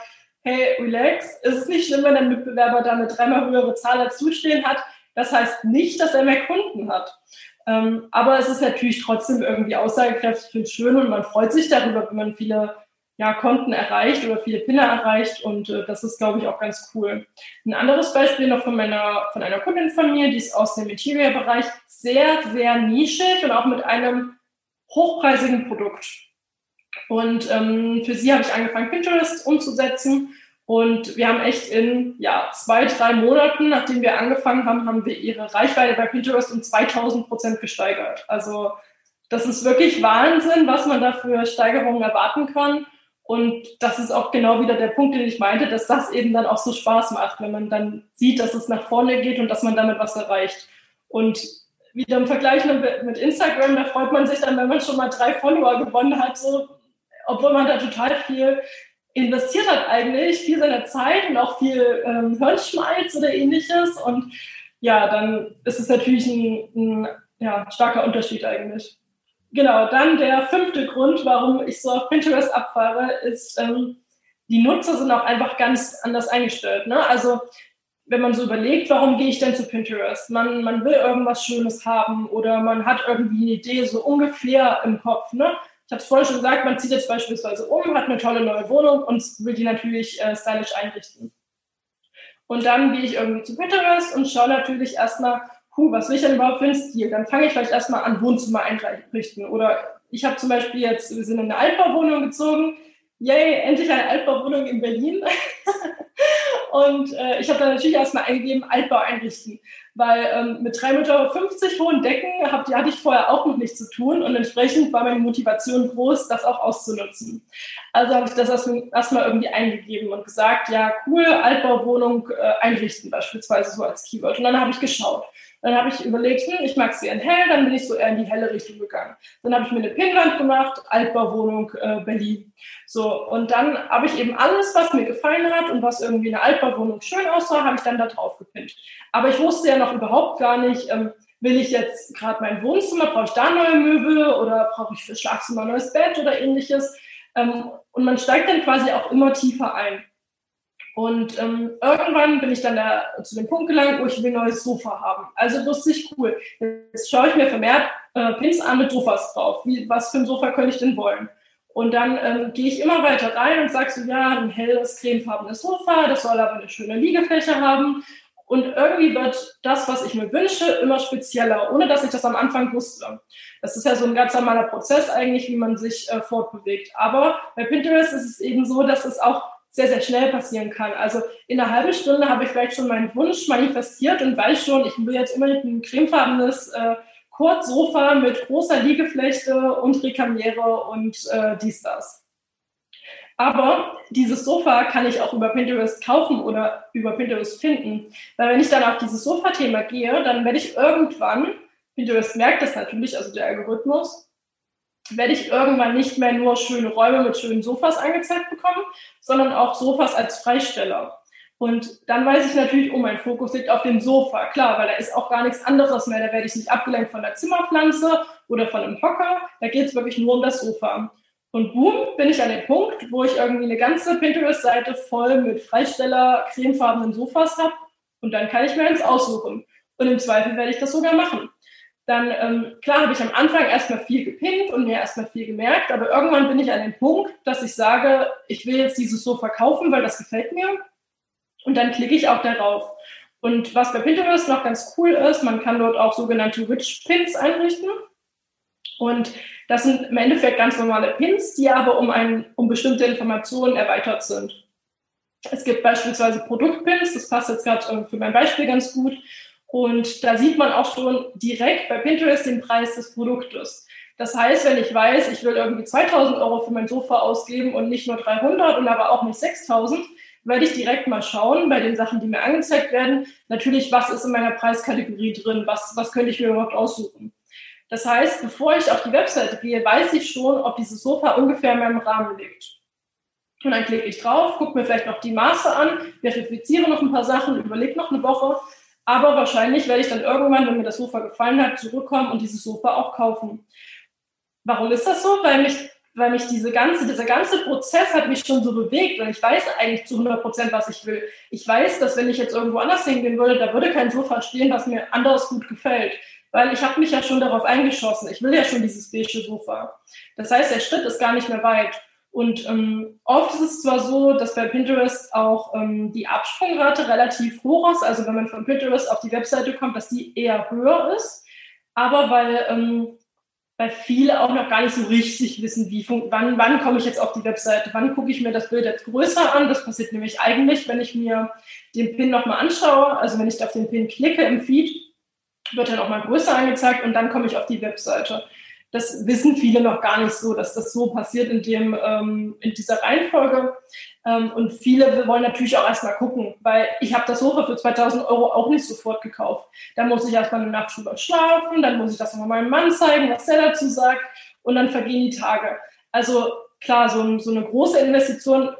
hey, relax, es ist nicht schlimm, wenn dein Mitbewerber da eine dreimal höhere Zahl als stehen hat. Das heißt nicht, dass er mehr Kunden hat. Ähm, aber es ist natürlich trotzdem irgendwie aussagekräftig und schön und man freut sich darüber, wenn man viele ja, Konten erreicht oder viele Pinner erreicht und äh, das ist, glaube ich, auch ganz cool. Ein anderes Beispiel noch von meiner, von einer Kundin von mir, die ist aus dem Material-Bereich sehr, sehr nischig und auch mit einem hochpreisigen Produkt. Und ähm, für sie habe ich angefangen, Pinterest umzusetzen und wir haben echt in ja, zwei, drei Monaten, nachdem wir angefangen haben, haben wir ihre Reichweite bei Pinterest um 2000 Prozent gesteigert. Also das ist wirklich Wahnsinn, was man da für Steigerungen erwarten kann. Und das ist auch genau wieder der Punkt, den ich meinte, dass das eben dann auch so Spaß macht, wenn man dann sieht, dass es nach vorne geht und dass man damit was erreicht. Und wieder im Vergleich mit Instagram, da freut man sich dann, wenn man schon mal drei Follower gewonnen hat, so, obwohl man da total viel investiert hat eigentlich viel seiner Zeit und auch viel ähm, Hirnschmalz oder ähnliches. Und ja, dann ist es natürlich ein, ein ja, starker Unterschied eigentlich. Genau, dann der fünfte Grund, warum ich so auf Pinterest abfahre, ist, ähm, die Nutzer sind auch einfach ganz anders eingestellt. Ne? Also wenn man so überlegt, warum gehe ich denn zu Pinterest? Man, man will irgendwas Schönes haben oder man hat irgendwie eine Idee so ungefähr im Kopf. Ne? Ich habe es vorhin schon gesagt, man zieht jetzt beispielsweise um, hat eine tolle neue Wohnung und will die natürlich äh, stylisch einrichten. Und dann gehe ich irgendwie zu Pinterest und schaue natürlich erstmal, huh, was will ich denn überhaupt für einen Stil? Dann fange ich vielleicht erstmal an, Wohnzimmer einrichten. Oder ich habe zum Beispiel jetzt, wir sind in eine Altbauwohnung gezogen. Yay, endlich eine Altbauwohnung in Berlin. <laughs> und äh, ich habe dann natürlich erstmal eingegeben, Altbau einrichten weil ähm, mit 3,50 Meter hohen Decken hab, die hatte ich vorher auch noch nichts zu tun und entsprechend war meine Motivation groß, das auch auszunutzen. Also habe ich das erstmal irgendwie eingegeben und gesagt, ja cool, Altbauwohnung äh, einrichten beispielsweise so als Keyword. Und dann habe ich geschaut. Dann habe ich überlegt, hm, ich mag sie in hell, dann bin ich so eher in die helle Richtung gegangen. Dann habe ich mir eine Pinnwand gemacht, Altbauwohnung äh, Berlin. So, und dann habe ich eben alles, was mir gefallen hat und was irgendwie in der Altbauwohnung schön aussah, habe ich dann da drauf gepinnt. Aber ich wusste ja noch überhaupt gar nicht, ähm, will ich jetzt gerade mein Wohnzimmer, brauche ich da neue Möbel oder brauche ich für Schlafzimmer neues Bett oder ähnliches. Ähm, und man steigt dann quasi auch immer tiefer ein. Und ähm, irgendwann bin ich dann da zu dem Punkt gelangt, wo ich ein neues Sofa haben. Also wusste ich, cool. Jetzt schaue ich mir vermehrt äh, Pins an mit Sofas drauf. Wie, was für ein Sofa könnte ich denn wollen? Und dann ähm, gehe ich immer weiter rein und sage so, ja, ein helles, cremefarbenes Sofa, das soll aber eine schöne Liegefläche haben. Und irgendwie wird das, was ich mir wünsche, immer spezieller, ohne dass ich das am Anfang wusste. Das ist ja so ein ganz normaler Prozess eigentlich, wie man sich äh, fortbewegt. Aber bei Pinterest ist es eben so, dass es auch sehr, sehr schnell passieren kann. Also in einer halben Stunde habe ich vielleicht schon meinen Wunsch manifestiert und weiß schon, ich will jetzt unbedingt ein cremefarbenes äh, Kurzsofa mit großer Liegefläche und Rekamiere und äh, dies, das. Aber dieses Sofa kann ich auch über Pinterest kaufen oder über Pinterest finden. Weil wenn ich dann auf dieses Sofa-Thema gehe, dann werde ich irgendwann, Pinterest merkt das natürlich, also der Algorithmus, werde ich irgendwann nicht mehr nur schöne Räume mit schönen Sofas angezeigt bekommen, sondern auch Sofas als Freisteller. Und dann weiß ich natürlich, oh, mein Fokus liegt auf dem Sofa. Klar, weil da ist auch gar nichts anderes mehr. Da werde ich nicht abgelenkt von der Zimmerpflanze oder von einem Hocker. Da geht es wirklich nur um das Sofa. Und boom, bin ich an dem Punkt, wo ich irgendwie eine ganze Pinterest-Seite voll mit Freisteller, cremefarbenen Sofas habe. Und dann kann ich mir eins aussuchen. Und im Zweifel werde ich das sogar machen dann ähm, klar habe ich am Anfang erstmal viel gepinkt und mir erstmal viel gemerkt, aber irgendwann bin ich an dem Punkt, dass ich sage, ich will jetzt dieses so verkaufen, weil das gefällt mir. Und dann klicke ich auch darauf. Und was bei Pinterest noch ganz cool ist, man kann dort auch sogenannte Rich Pins einrichten. Und das sind im Endeffekt ganz normale Pins, die aber um, ein, um bestimmte Informationen erweitert sind. Es gibt beispielsweise Produktpins, das passt jetzt gerade für mein Beispiel ganz gut. Und da sieht man auch schon direkt bei Pinterest den Preis des Produktes. Das heißt, wenn ich weiß, ich will irgendwie 2000 Euro für mein Sofa ausgeben und nicht nur 300 und aber auch nicht 6000, werde ich direkt mal schauen bei den Sachen, die mir angezeigt werden. Natürlich, was ist in meiner Preiskategorie drin? Was, was könnte ich mir überhaupt aussuchen? Das heißt, bevor ich auf die Webseite gehe, weiß ich schon, ob dieses Sofa ungefähr in meinem Rahmen liegt. Und dann klicke ich drauf, gucke mir vielleicht noch die Maße an, verifiziere noch ein paar Sachen, überlege noch eine Woche aber wahrscheinlich werde ich dann irgendwann, wenn mir das Sofa gefallen hat, zurückkommen und dieses Sofa auch kaufen. Warum ist das so? Weil mich, weil mich diese ganze, dieser ganze Prozess hat mich schon so bewegt und ich weiß eigentlich zu 100 Prozent, was ich will. Ich weiß, dass wenn ich jetzt irgendwo anders hingehen würde, da würde kein Sofa stehen, was mir anderes gut gefällt. Weil ich habe mich ja schon darauf eingeschossen. Ich will ja schon dieses beige Sofa. Das heißt, der Schritt ist gar nicht mehr weit. Und ähm, oft ist es zwar so, dass bei Pinterest auch ähm, die Absprungrate relativ hoch ist, also wenn man von Pinterest auf die Webseite kommt, dass die eher höher ist, aber weil, ähm, weil viele auch noch gar nicht so richtig wissen, wie wann, wann komme ich jetzt auf die Webseite, wann gucke ich mir das Bild jetzt größer an. Das passiert nämlich eigentlich, wenn ich mir den Pin nochmal anschaue, also wenn ich auf den Pin klicke im Feed, wird er nochmal größer angezeigt und dann komme ich auf die Webseite das wissen viele noch gar nicht so, dass das so passiert in, dem, ähm, in dieser Reihenfolge. Ähm, und viele wollen natürlich auch erstmal gucken, weil ich habe das Sofa für 2000 Euro auch nicht sofort gekauft. Da muss ich erstmal eine Nacht drüber schlafen, dann muss ich das nochmal meinem Mann zeigen, was der dazu sagt und dann vergehen die Tage. Also klar, so, so eine große Investition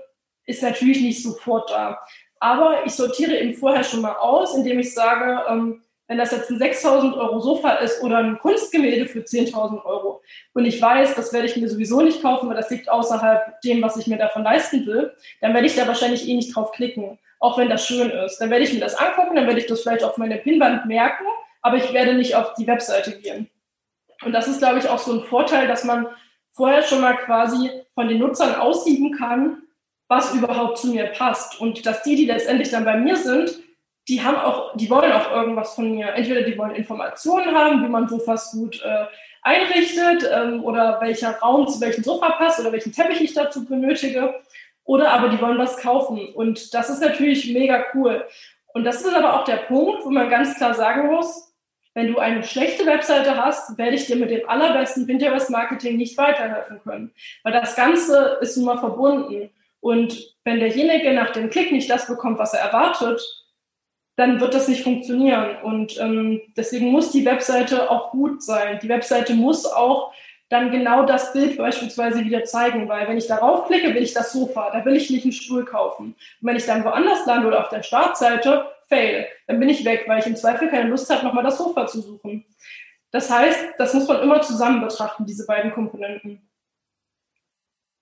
ist natürlich nicht sofort da. Aber ich sortiere eben vorher schon mal aus, indem ich sage, ähm, wenn das jetzt ein 6000 Euro Sofa ist oder ein Kunstgemälde für 10.000 Euro und ich weiß, das werde ich mir sowieso nicht kaufen, weil das liegt außerhalb dem, was ich mir davon leisten will, dann werde ich da wahrscheinlich eh nicht drauf klicken, auch wenn das schön ist. Dann werde ich mir das angucken, dann werde ich das vielleicht auf meine Pinwand merken, aber ich werde nicht auf die Webseite gehen. Und das ist, glaube ich, auch so ein Vorteil, dass man vorher schon mal quasi von den Nutzern aussieben kann, was überhaupt zu mir passt. Und dass die, die letztendlich dann bei mir sind, die haben auch, die wollen auch irgendwas von mir. Entweder die wollen Informationen haben, wie man Sofas gut äh, einrichtet ähm, oder welcher Raum zu welchem Sofa passt oder welchen Teppich ich dazu benötige. Oder aber die wollen was kaufen. Und das ist natürlich mega cool. Und das ist aber auch der Punkt, wo man ganz klar sagen muss, wenn du eine schlechte Webseite hast, werde ich dir mit dem allerbesten Pinterest-Marketing nicht weiterhelfen können. Weil das Ganze ist nun mal verbunden. Und wenn derjenige nach dem Klick nicht das bekommt, was er erwartet, dann wird das nicht funktionieren. Und ähm, deswegen muss die Webseite auch gut sein. Die Webseite muss auch dann genau das Bild beispielsweise wieder zeigen, weil wenn ich darauf klicke, will ich das Sofa, da will ich nicht einen Stuhl kaufen. Und wenn ich dann woanders lande oder auf der Startseite, fail, dann bin ich weg, weil ich im Zweifel keine Lust habe, nochmal das Sofa zu suchen. Das heißt, das muss man immer zusammen betrachten, diese beiden Komponenten.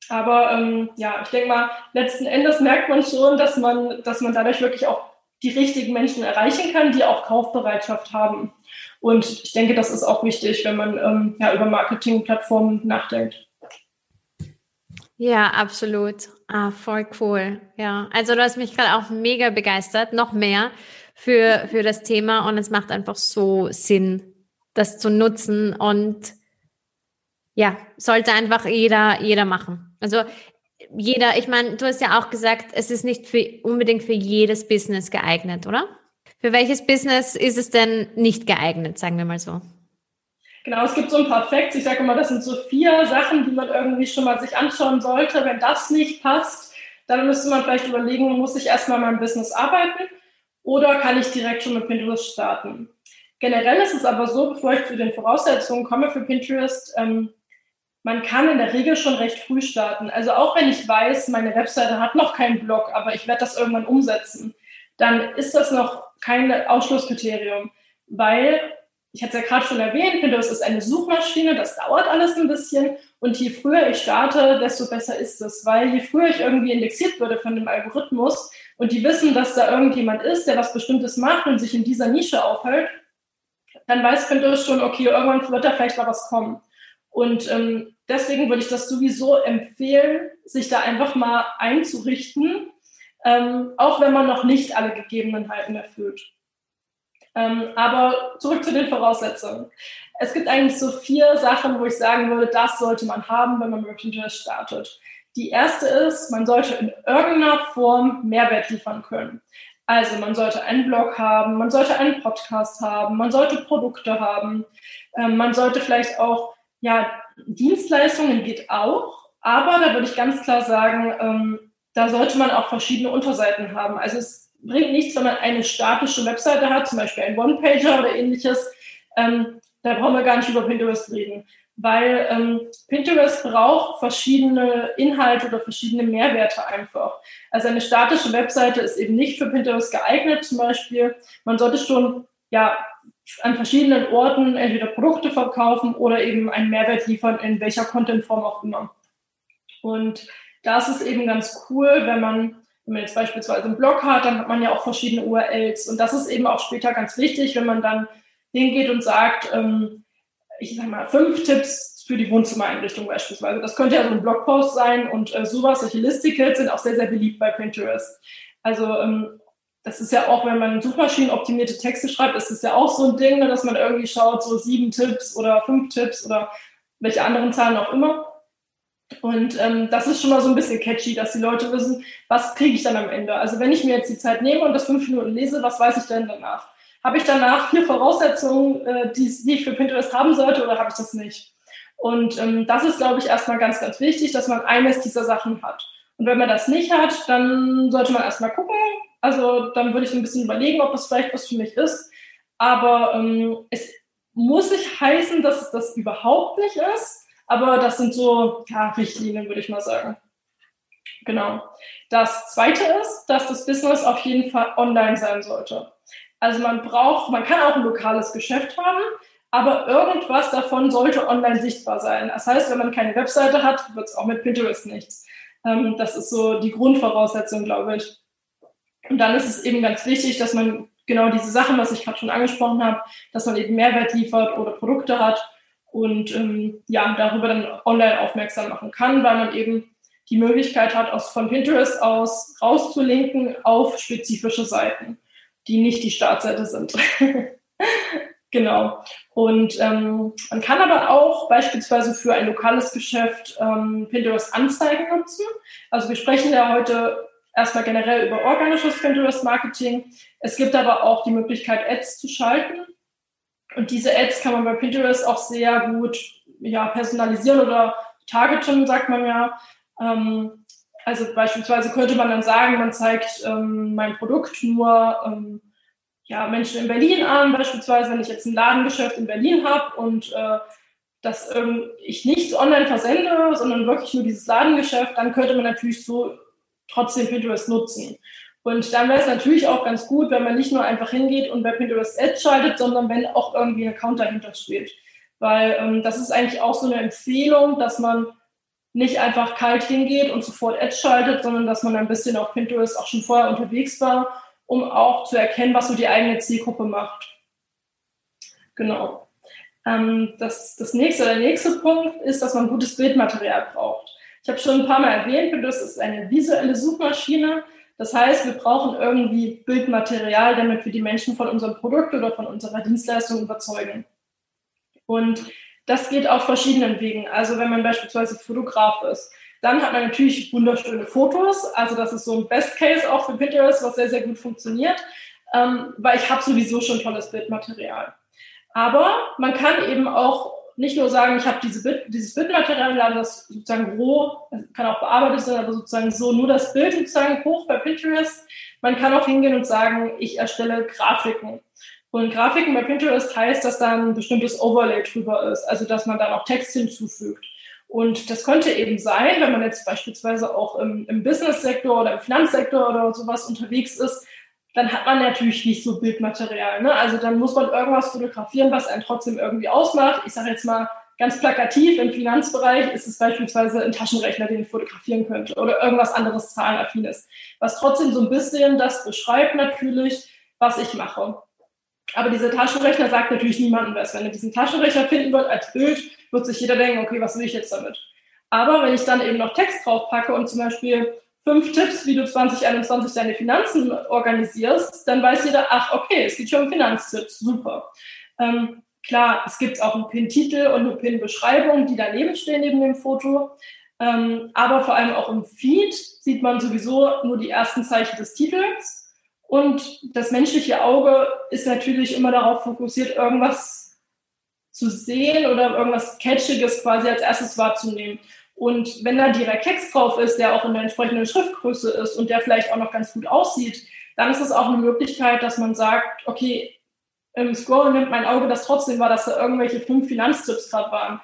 Aber ähm, ja, ich denke mal, letzten Endes merkt man schon, dass man, dass man dadurch wirklich auch die richtigen Menschen erreichen kann, die auch Kaufbereitschaft haben. Und ich denke, das ist auch wichtig, wenn man ähm, ja, über Marketingplattformen nachdenkt. Ja, absolut. Ah, voll cool. Ja, also du hast mich gerade auch mega begeistert, noch mehr für, für das Thema und es macht einfach so Sinn, das zu nutzen und ja, sollte einfach jeder, jeder machen. Also jeder, ich meine, du hast ja auch gesagt, es ist nicht für, unbedingt für jedes Business geeignet, oder? Für welches Business ist es denn nicht geeignet, sagen wir mal so? Genau, es gibt so ein paar Facts. Ich sage immer, das sind so vier Sachen, die man irgendwie schon mal sich anschauen sollte. Wenn das nicht passt, dann müsste man vielleicht überlegen, muss ich erstmal mein Business arbeiten oder kann ich direkt schon mit Pinterest starten? Generell ist es aber so, bevor ich zu den Voraussetzungen komme für Pinterest, ähm, man kann in der Regel schon recht früh starten. Also auch wenn ich weiß, meine Webseite hat noch keinen Blog, aber ich werde das irgendwann umsetzen, dann ist das noch kein Ausschlusskriterium, weil ich hatte es ja gerade schon erwähnt, Pinterest ist eine Suchmaschine, das dauert alles ein bisschen und je früher ich starte, desto besser ist es, weil je früher ich irgendwie indexiert würde von dem Algorithmus und die wissen, dass da irgendjemand ist, der was Bestimmtes macht und sich in dieser Nische aufhält, dann weiß Pinterest schon, okay, irgendwann wird da vielleicht mal was kommen. Und ähm, deswegen würde ich das sowieso empfehlen, sich da einfach mal einzurichten, ähm, auch wenn man noch nicht alle Gegebenheiten erfüllt. Ähm, aber zurück zu den Voraussetzungen. Es gibt eigentlich so vier Sachen, wo ich sagen würde, das sollte man haben, wenn man mit Pinterest startet. Die erste ist, man sollte in irgendeiner Form Mehrwert liefern können. Also man sollte einen Blog haben, man sollte einen Podcast haben, man sollte Produkte haben, ähm, man sollte vielleicht auch ja, Dienstleistungen geht auch, aber da würde ich ganz klar sagen, ähm, da sollte man auch verschiedene Unterseiten haben. Also es bringt nichts, wenn man eine statische Webseite hat, zum Beispiel ein One-Pager oder ähnliches. Ähm, da brauchen wir gar nicht über Pinterest reden, weil ähm, Pinterest braucht verschiedene Inhalte oder verschiedene Mehrwerte einfach. Also eine statische Webseite ist eben nicht für Pinterest geeignet zum Beispiel. Man sollte schon ja an verschiedenen Orten entweder Produkte verkaufen oder eben einen Mehrwert liefern, in welcher Contentform auch immer. Und da ist eben ganz cool, wenn man, wenn man jetzt beispielsweise einen Blog hat, dann hat man ja auch verschiedene URLs. Und das ist eben auch später ganz wichtig, wenn man dann hingeht und sagt, ähm, ich sag mal, fünf Tipps für die Wohnzimmereinrichtung beispielsweise. Das könnte ja so ein Blogpost sein und äh, sowas, solche Listicles sind auch sehr, sehr beliebt bei Pinterest. Also ähm, das ist ja auch, wenn man suchmaschinenoptimierte Texte schreibt, ist es ja auch so ein Ding, ne, dass man irgendwie schaut, so sieben Tipps oder fünf Tipps oder welche anderen Zahlen auch immer. Und ähm, das ist schon mal so ein bisschen catchy, dass die Leute wissen, was kriege ich dann am Ende. Also wenn ich mir jetzt die Zeit nehme und das fünf Minuten lese, was weiß ich denn danach? Habe ich danach vier Voraussetzungen, äh, die, die ich für Pinterest haben sollte oder habe ich das nicht? Und ähm, das ist, glaube ich, erstmal ganz, ganz wichtig, dass man eines dieser Sachen hat. Und wenn man das nicht hat, dann sollte man erstmal gucken, also dann würde ich ein bisschen überlegen, ob das vielleicht was für mich ist. Aber ähm, es muss nicht heißen, dass es das überhaupt nicht ist. Aber das sind so ja, Richtlinien, würde ich mal sagen. Genau. Das zweite ist, dass das Business auf jeden Fall online sein sollte. Also man braucht, man kann auch ein lokales Geschäft haben, aber irgendwas davon sollte online sichtbar sein. Das heißt, wenn man keine Webseite hat, wird es auch mit Pinterest nichts. Ähm, das ist so die Grundvoraussetzung, glaube ich. Und dann ist es eben ganz wichtig, dass man genau diese Sachen, was ich gerade schon angesprochen habe, dass man eben Mehrwert liefert oder Produkte hat und ähm, ja, darüber dann online aufmerksam machen kann, weil man eben die Möglichkeit hat, aus, von Pinterest aus rauszulinken auf spezifische Seiten, die nicht die Startseite sind. <laughs> genau. Und ähm, man kann aber auch beispielsweise für ein lokales Geschäft ähm, Pinterest Anzeigen nutzen. Also wir sprechen ja heute erstmal generell über organisches Pinterest Marketing. Es gibt aber auch die Möglichkeit, Ads zu schalten. Und diese Ads kann man bei Pinterest auch sehr gut ja, personalisieren oder targeten, sagt man ja. Ähm, also beispielsweise könnte man dann sagen, man zeigt ähm, mein Produkt nur ähm, ja, Menschen in Berlin an, beispielsweise wenn ich jetzt ein Ladengeschäft in Berlin habe und äh, dass ähm, ich nichts online versende, sondern wirklich nur dieses Ladengeschäft, dann könnte man natürlich so trotzdem Pinterest nutzen. Und dann wäre es natürlich auch ganz gut, wenn man nicht nur einfach hingeht und bei Pinterest Ads schaltet, sondern wenn auch irgendwie ein Account dahinter steht. Weil ähm, das ist eigentlich auch so eine Empfehlung, dass man nicht einfach kalt hingeht und sofort Ads schaltet, sondern dass man ein bisschen auf Pinterest auch schon vorher unterwegs war, um auch zu erkennen, was so die eigene Zielgruppe macht. Genau. Ähm, das, das nächste, der nächste Punkt ist, dass man gutes Bildmaterial braucht. Ich habe schon ein paar Mal erwähnt, Pinterest ist eine visuelle Suchmaschine. Das heißt, wir brauchen irgendwie Bildmaterial, damit wir die Menschen von unserem Produkt oder von unserer Dienstleistung überzeugen. Und das geht auf verschiedenen Wegen. Also wenn man beispielsweise Fotograf ist, dann hat man natürlich wunderschöne Fotos. Also das ist so ein Best Case auch für Pinterest, was sehr, sehr gut funktioniert, ähm, weil ich habe sowieso schon tolles Bildmaterial. Aber man kann eben auch nicht nur sagen, ich habe diese Bild, dieses Bildmaterial, lade das sozusagen roh, kann auch bearbeitet sein, aber sozusagen so nur das Bild sozusagen hoch bei Pinterest. Man kann auch hingehen und sagen, ich erstelle Grafiken. Und Grafiken bei Pinterest heißt, dass da ein bestimmtes Overlay drüber ist, also dass man dann auch Text hinzufügt. Und das könnte eben sein, wenn man jetzt beispielsweise auch im, im Business-Sektor oder im Finanzsektor oder sowas unterwegs ist, dann hat man natürlich nicht so Bildmaterial. Ne? Also dann muss man irgendwas fotografieren, was einen trotzdem irgendwie ausmacht. Ich sage jetzt mal ganz plakativ, im Finanzbereich ist es beispielsweise ein Taschenrechner, den ich fotografieren könnte oder irgendwas anderes Zahlenaffines, was trotzdem so ein bisschen das beschreibt natürlich, was ich mache. Aber dieser Taschenrechner sagt natürlich niemandem was. Wenn er diesen Taschenrechner finden wird als Bild, wird sich jeder denken, okay, was will ich jetzt damit? Aber wenn ich dann eben noch Text drauf packe und zum Beispiel fünf Tipps, wie du 2021 deine Finanzen organisierst, dann weiß jeder, ach, okay, es geht schon um Finanztipps, super. Ähm, klar, es gibt auch einen Pin-Titel und eine Pin-Beschreibung, die daneben stehen, neben dem Foto. Ähm, aber vor allem auch im Feed sieht man sowieso nur die ersten Zeichen des Titels und das menschliche Auge ist natürlich immer darauf fokussiert, irgendwas zu sehen oder irgendwas Catchiges quasi als erstes wahrzunehmen. Und wenn da direkt Text drauf ist, der auch in der entsprechenden Schriftgröße ist und der vielleicht auch noch ganz gut aussieht, dann ist es auch eine Möglichkeit, dass man sagt, okay, im Scroll nimmt mein Auge das trotzdem wahr, dass da irgendwelche fünf Finanztipps gerade waren.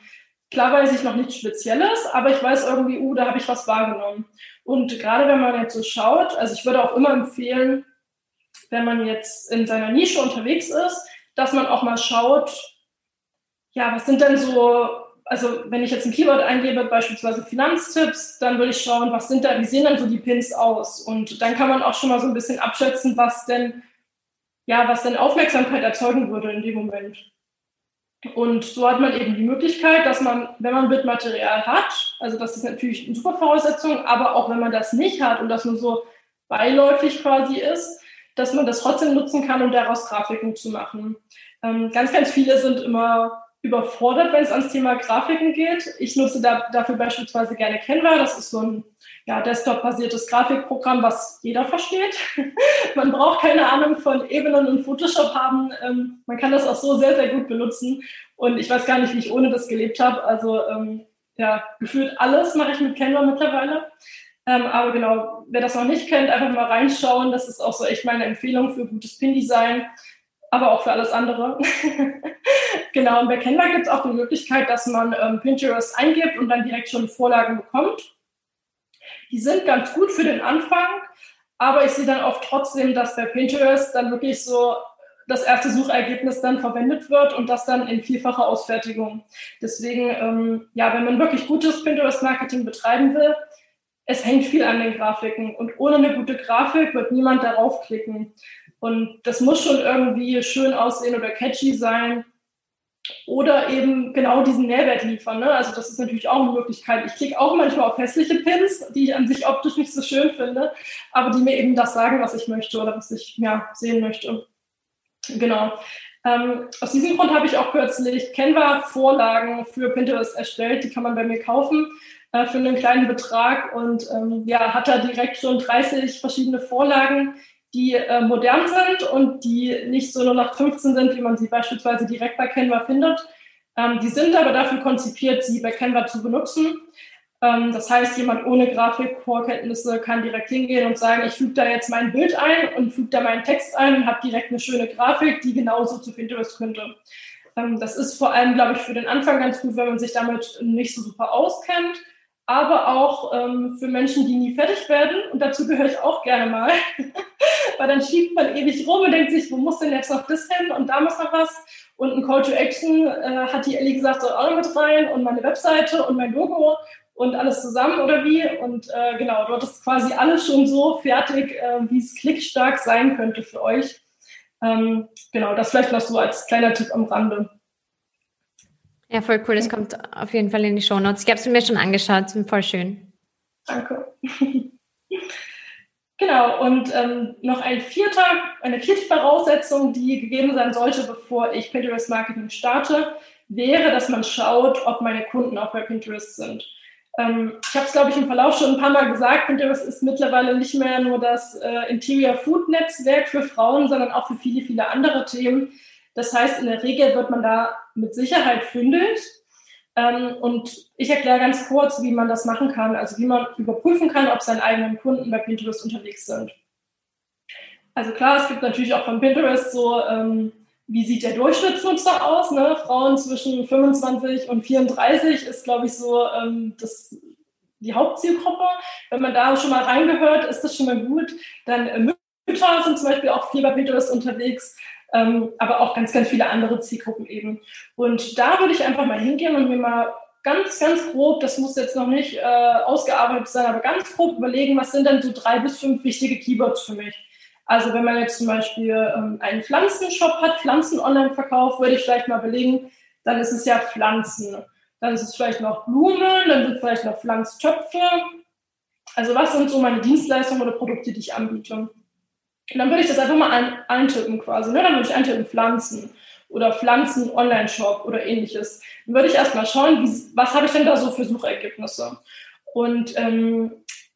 Klar weiß ich noch nichts Spezielles, aber ich weiß irgendwie, uh, da habe ich was wahrgenommen. Und gerade wenn man jetzt so schaut, also ich würde auch immer empfehlen, wenn man jetzt in seiner Nische unterwegs ist, dass man auch mal schaut, ja, was sind denn so, also wenn ich jetzt ein Keyword eingebe, beispielsweise Finanztipps, dann würde ich schauen, was sind da, wie sehen dann so die Pins aus? Und dann kann man auch schon mal so ein bisschen abschätzen, was denn, ja, was denn Aufmerksamkeit erzeugen würde in dem Moment. Und so hat man eben die Möglichkeit, dass man, wenn man Bildmaterial hat, also das ist natürlich eine super Voraussetzung, aber auch wenn man das nicht hat und das nur so beiläufig quasi ist, dass man das trotzdem nutzen kann, um daraus Grafiken zu machen. Ähm, ganz, ganz viele sind immer überfordert, wenn es ans Thema Grafiken geht. Ich nutze da, dafür beispielsweise gerne Canva. Das ist so ein ja, Desktop-basiertes Grafikprogramm, was jeder versteht. <laughs> man braucht keine Ahnung von Ebenen und Photoshop haben. Ähm, man kann das auch so sehr, sehr gut benutzen. Und ich weiß gar nicht, wie ich ohne das gelebt habe. Also ähm, ja, gefühlt alles mache ich mit Canva mittlerweile. Ähm, aber genau, wer das noch nicht kennt, einfach mal reinschauen. Das ist auch so echt meine Empfehlung für gutes Pin-Design, aber auch für alles andere. <laughs> genau, und bei Canva gibt es auch die Möglichkeit, dass man ähm, Pinterest eingibt und dann direkt schon Vorlagen bekommt. Die sind ganz gut für den Anfang, aber ich sehe dann oft trotzdem, dass bei Pinterest dann wirklich so das erste Suchergebnis dann verwendet wird und das dann in vielfacher Ausfertigung. Deswegen, ähm, ja, wenn man wirklich gutes Pinterest-Marketing betreiben will, es hängt viel an den Grafiken und ohne eine gute Grafik wird niemand darauf klicken. Und das muss schon irgendwie schön aussehen oder catchy sein. oder eben genau diesen Mehrwert liefern. Ne? Also das ist natürlich auch eine Möglichkeit. Ich klicke auch manchmal auf hässliche Pins, die ich an sich optisch nicht so schön finde, aber die mir eben das sagen, was ich möchte oder was ich ja, sehen möchte. Genau. Ähm, aus diesem Grund habe ich auch kürzlich Canva-Vorlagen für Pinterest erstellt. Die kann man bei mir kaufen äh, für einen kleinen Betrag und ähm, ja, hat da direkt schon 30 verschiedene Vorlagen, die äh, modern sind und die nicht so nur nach 15 sind, wie man sie beispielsweise direkt bei Canva findet. Ähm, die sind aber dafür konzipiert, sie bei Canva zu benutzen. Ähm, das heißt, jemand ohne Grafik-Vorkenntnisse kann direkt hingehen und sagen, ich füge da jetzt mein Bild ein und füge da meinen Text ein und habe direkt eine schöne Grafik, die genauso zu Pinterest könnte. Ähm, das ist vor allem, glaube ich, für den Anfang ganz gut, wenn man sich damit nicht so super auskennt aber auch ähm, für Menschen, die nie fertig werden. Und dazu gehöre ich auch gerne mal. <laughs> Weil dann schiebt man ewig rum und denkt sich, wo muss denn jetzt noch das hin und da muss noch was. Und ein Call to Action äh, hat die Ellie gesagt, soll auch noch mit rein und meine Webseite und mein Logo und alles zusammen oder wie. Und äh, genau, dort ist quasi alles schon so fertig, äh, wie es klickstark sein könnte für euch. Ähm, genau, das vielleicht noch so als kleiner Tipp am Rande. Ja, voll cool. Das kommt auf jeden Fall in die Show Notes. Ich habe es mir schon angeschaut. Voll schön. Danke. <laughs> genau. Und ähm, noch ein vierter, eine vierte Voraussetzung, die gegeben sein sollte, bevor ich Pinterest Marketing starte, wäre, dass man schaut, ob meine Kunden auch bei Pinterest sind. Ähm, ich habe es, glaube ich, im Verlauf schon ein paar Mal gesagt, Pinterest ist mittlerweile nicht mehr nur das äh, Interior Food Netzwerk für Frauen, sondern auch für viele, viele andere Themen. Das heißt, in der Regel wird man da mit Sicherheit fündig. Ähm, und ich erkläre ganz kurz, wie man das machen kann, also wie man überprüfen kann, ob seine eigenen Kunden bei Pinterest unterwegs sind. Also klar, es gibt natürlich auch von Pinterest so, ähm, wie sieht der Durchschnittsnutzer aus? Ne? Frauen zwischen 25 und 34 ist, glaube ich, so ähm, das, die Hauptzielgruppe. Wenn man da schon mal reingehört, ist das schon mal gut. Dann äh, Mütter sind zum Beispiel auch viel bei Pinterest unterwegs ähm, aber auch ganz, ganz viele andere Zielgruppen eben. Und da würde ich einfach mal hingehen und mir mal ganz, ganz grob, das muss jetzt noch nicht äh, ausgearbeitet sein, aber ganz grob überlegen, was sind denn so drei bis fünf wichtige Keywords für mich. Also wenn man jetzt zum Beispiel ähm, einen Pflanzenshop hat, Pflanzen online verkauft, würde ich vielleicht mal überlegen, dann ist es ja Pflanzen. Dann ist es vielleicht noch Blumen, dann sind vielleicht noch Pflanztöpfe. Also was sind so meine Dienstleistungen oder Produkte, die ich anbiete? Und dann würde ich das einfach mal ein, eintippen quasi. Ne? Dann würde ich eintippen Pflanzen oder Pflanzen-Online-Shop oder ähnliches. Dann würde ich erstmal schauen, wie, was habe ich denn da so für Suchergebnisse. Und ähm,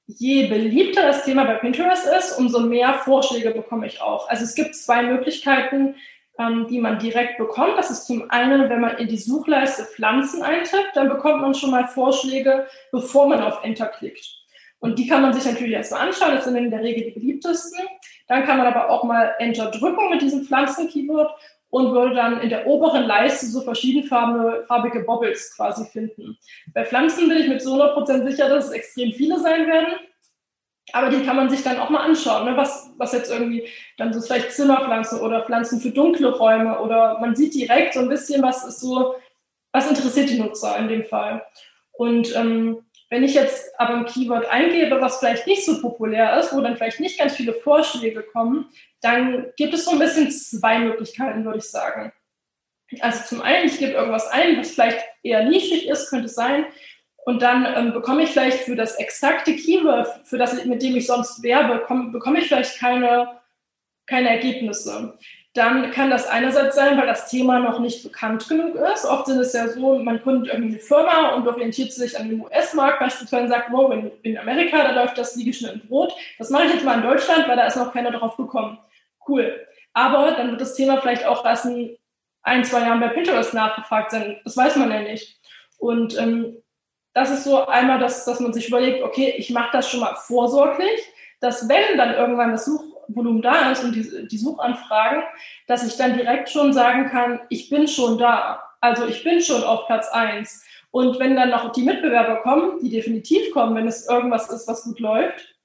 je beliebter das Thema bei Pinterest ist, umso mehr Vorschläge bekomme ich auch. Also es gibt zwei Möglichkeiten, ähm, die man direkt bekommt. Das ist zum einen, wenn man in die Suchleiste Pflanzen eintippt, dann bekommt man schon mal Vorschläge, bevor man auf Enter klickt. Und die kann man sich natürlich erstmal anschauen, das sind in der Regel die beliebtesten. Dann kann man aber auch mal Enter drücken mit diesem Pflanzen-Keyword und würde dann in der oberen Leiste so verschiedenfarbige Bobbles quasi finden. Bei Pflanzen bin ich mit so 100% sicher, dass es extrem viele sein werden. Aber die kann man sich dann auch mal anschauen, ne? was, was jetzt irgendwie dann so vielleicht Zimmerpflanzen oder Pflanzen für dunkle Räume oder man sieht direkt so ein bisschen, was ist so, was interessiert die Nutzer in dem Fall. Und ähm, wenn ich jetzt aber ein Keyword eingebe, was vielleicht nicht so populär ist, wo dann vielleicht nicht ganz viele Vorschläge kommen, dann gibt es so ein bisschen zwei Möglichkeiten, würde ich sagen. Also zum einen, ich gebe irgendwas ein, was vielleicht eher nischig ist, könnte sein, und dann ähm, bekomme ich vielleicht für das exakte Keyword, für das, mit dem ich sonst werbe, komm, bekomme ich vielleicht keine, keine Ergebnisse dann kann das einerseits sein, weil das Thema noch nicht bekannt genug ist. Oft sind es ja so, man gründet irgendwie eine Firma und orientiert sich an den US-Markt beispielsweise und sagt, wow, in, in Amerika, da läuft das Liegeschnitten Brot. Das mache ich jetzt mal in Deutschland, weil da ist noch keiner drauf gekommen. Cool. Aber dann wird das Thema vielleicht auch erst in ein, zwei Jahren bei Pinterest nachgefragt sein. Das weiß man ja nicht. Und ähm, das ist so einmal, dass, dass man sich überlegt, okay, ich mache das schon mal vorsorglich, dass wenn dann irgendwann das Such Volumen da ist und die, die Suchanfragen, dass ich dann direkt schon sagen kann, ich bin schon da. Also ich bin schon auf Platz eins. Und wenn dann noch die Mitbewerber kommen, die definitiv kommen, wenn es irgendwas ist, was gut läuft,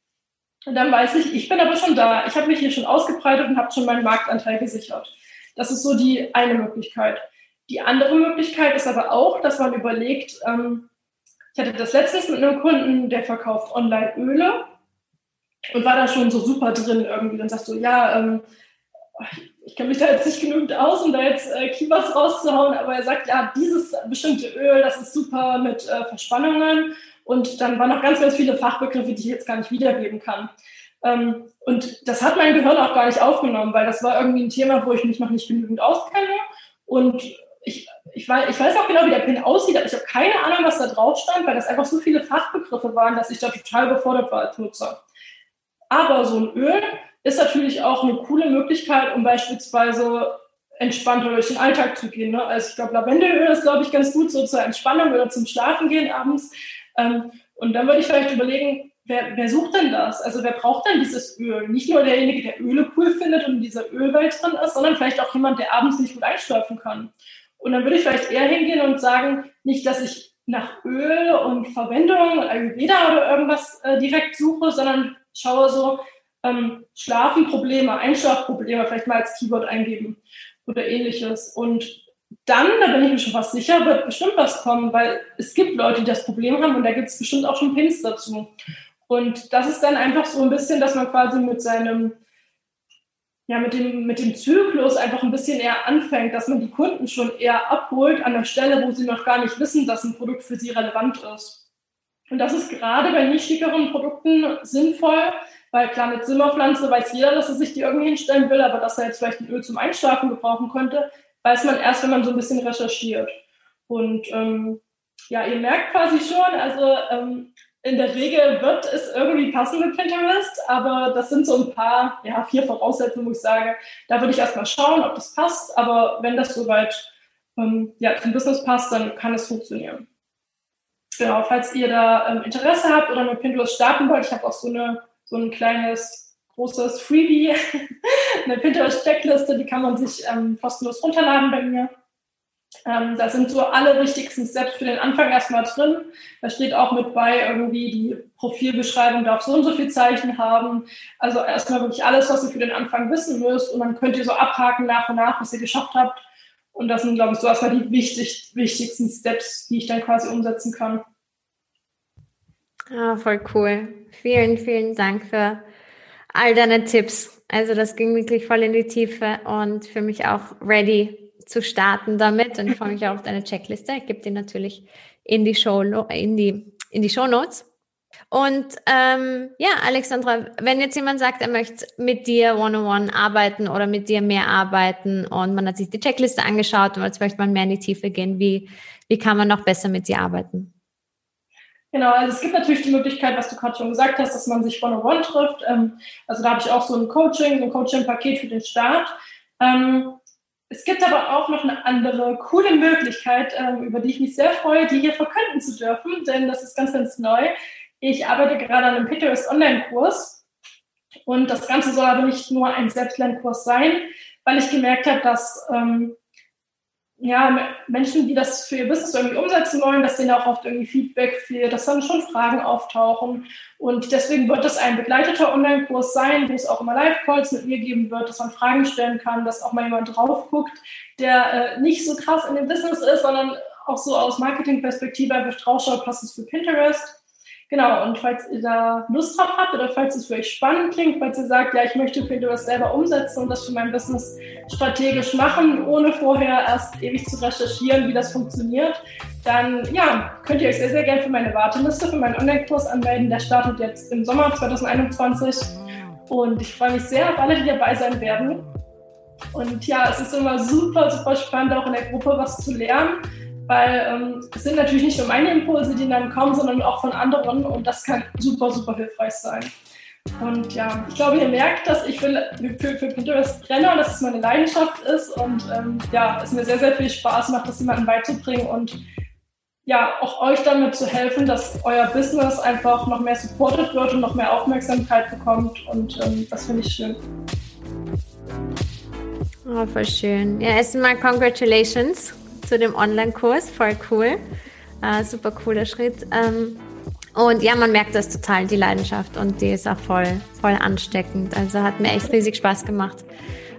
dann weiß ich, ich bin aber schon da. Ich habe mich hier schon ausgebreitet und habe schon meinen Marktanteil gesichert. Das ist so die eine Möglichkeit. Die andere Möglichkeit ist aber auch, dass man überlegt, ähm, ich hatte das letztens mit einem Kunden, der verkauft Online-Öle und war da schon so super drin irgendwie und sagt so, ja, ähm, ich kenne mich da jetzt nicht genügend aus, um da jetzt äh, Keywords rauszuhauen, aber er sagt, ja, dieses bestimmte Öl, das ist super mit äh, Verspannungen. Und dann waren noch ganz, ganz viele Fachbegriffe, die ich jetzt gar nicht wiedergeben kann. Ähm, und das hat mein Gehirn auch gar nicht aufgenommen, weil das war irgendwie ein Thema, wo ich mich noch nicht genügend auskenne. Und ich, ich, weiß, ich weiß auch genau, wie der Pin aussieht, aber ich habe keine Ahnung, was da drauf stand, weil das einfach so viele Fachbegriffe waren, dass ich da total überfordert war als Nutzer. Aber so ein Öl ist natürlich auch eine coole Möglichkeit, um beispielsweise entspannter durch den Alltag zu gehen. Ne? Also ich glaube, Lavendelöl ist, glaube ich, ganz gut so zur Entspannung oder zum Schlafen gehen abends. Ähm, und dann würde ich vielleicht überlegen, wer, wer, sucht denn das? Also wer braucht denn dieses Öl? Nicht nur derjenige, der Öle cool findet und in dieser Ölwelt drin ist, sondern vielleicht auch jemand, der abends nicht gut einschlafen kann. Und dann würde ich vielleicht eher hingehen und sagen, nicht, dass ich nach Öl und Verwendung, Ayurveda oder irgendwas äh, direkt suche, sondern schaue so, ähm, Schlafenprobleme, Einschlafprobleme vielleicht mal als Keyword eingeben oder ähnliches. Und dann, da bin ich mir schon fast sicher, wird bestimmt was kommen, weil es gibt Leute, die das Problem haben und da gibt es bestimmt auch schon Pins dazu. Und das ist dann einfach so ein bisschen, dass man quasi mit seinem, ja, mit dem, mit dem Zyklus einfach ein bisschen eher anfängt, dass man die Kunden schon eher abholt an der Stelle, wo sie noch gar nicht wissen, dass ein Produkt für sie relevant ist. Und das ist gerade bei nischigeren Produkten sinnvoll, weil klar, mit Zimmerpflanze weiß jeder, dass er sich die irgendwie hinstellen will, aber dass er jetzt vielleicht ein Öl zum Einschlafen gebrauchen könnte, weiß man erst, wenn man so ein bisschen recherchiert. Und ähm, ja, ihr merkt quasi schon, also ähm, in der Regel wird es irgendwie passen mit Pinterest, aber das sind so ein paar, ja, vier Voraussetzungen, wo ich sage, da würde ich erstmal schauen, ob das passt, aber wenn das soweit ähm, ja, zum Business passt, dann kann es funktionieren. Genau, falls ihr da ähm, Interesse habt oder mit Pinterest starten wollt, ich habe auch so, eine, so ein kleines, großes Freebie, <laughs> eine Pinterest-Checkliste, die kann man sich ähm, kostenlos runterladen bei mir. Ähm, da sind so alle wichtigsten Steps für den Anfang erstmal drin. Da steht auch mit bei, irgendwie die Profilbeschreibung darf so und so viel Zeichen haben. Also erstmal wirklich alles, was ihr für den Anfang wissen müsst. Und dann könnt ihr so abhaken nach und nach, was ihr geschafft habt. Und das sind, glaube ich, so erstmal die wichtig, wichtigsten Steps, die ich dann quasi umsetzen kann. Ah, voll cool. Vielen, vielen Dank für all deine Tipps. Also das ging wirklich voll in die Tiefe und für mich auch ready zu starten damit und ich freue mich auch auf deine Checkliste. Ich gebe die natürlich in die Show, in die, in die Show Notes. Und ähm, ja, Alexandra, wenn jetzt jemand sagt, er möchte mit dir one-on-one arbeiten oder mit dir mehr arbeiten und man hat sich die Checkliste angeschaut und jetzt möchte man mehr in die Tiefe gehen, wie, wie kann man noch besser mit dir arbeiten? Genau, also es gibt natürlich die Möglichkeit, was du gerade schon gesagt hast, dass man sich one-on-one trifft. Ähm, also da habe ich auch so ein Coaching, ein Coaching-Paket für den Start. Ähm, es gibt aber auch noch eine andere coole Möglichkeit, ähm, über die ich mich sehr freue, die hier verkünden zu dürfen, denn das ist ganz, ganz neu. Ich arbeite gerade an einem Pinterest Online-Kurs und das Ganze soll aber nicht nur ein Selbstlernkurs sein, weil ich gemerkt habe, dass ähm, ja, Menschen, die das für ihr Business irgendwie umsetzen wollen, dass denen auch oft irgendwie Feedback fehlt, dass dann schon Fragen auftauchen. Und deswegen wird es ein begleiteter Online-Kurs sein, wo es auch immer Live-Calls mit mir geben wird, dass man Fragen stellen kann, dass auch mal jemand drauf guckt, der äh, nicht so krass in dem Business ist, sondern auch so aus Marketing-Perspektive einfach draufschaut, passt es für Pinterest. Genau, und falls ihr da Lust drauf habt oder falls es für euch spannend klingt, falls ihr sagt, ja, ich möchte Pinterest selber umsetzen und das für mein Business strategisch machen, ohne vorher erst ewig zu recherchieren, wie das funktioniert, dann ja, könnt ihr euch sehr, sehr gerne für meine Warteliste, für meinen Online-Kurs anmelden. Der startet jetzt im Sommer 2021 und ich freue mich sehr auf alle, die dabei sein werden. Und ja, es ist immer super, super spannend, auch in der Gruppe was zu lernen weil ähm, es sind natürlich nicht nur meine Impulse, die dann kommen, sondern auch von anderen und das kann super, super hilfreich sein. Und ja, ich glaube, ihr merkt, dass ich für, für, für Pinterest brenne und dass es meine Leidenschaft ist und ähm, ja, es mir sehr, sehr viel Spaß macht, das jemandem beizubringen und ja, auch euch damit zu helfen, dass euer Business einfach noch mehr supported wird und noch mehr Aufmerksamkeit bekommt und ähm, das finde ich schön. Oh, voll schön. Ja, erstmal congratulations zu dem Online-Kurs. Voll cool. Äh, super cooler Schritt. Ähm, und ja, man merkt das total, die Leidenschaft und die ist auch voll, voll ansteckend. Also hat mir echt riesig Spaß gemacht,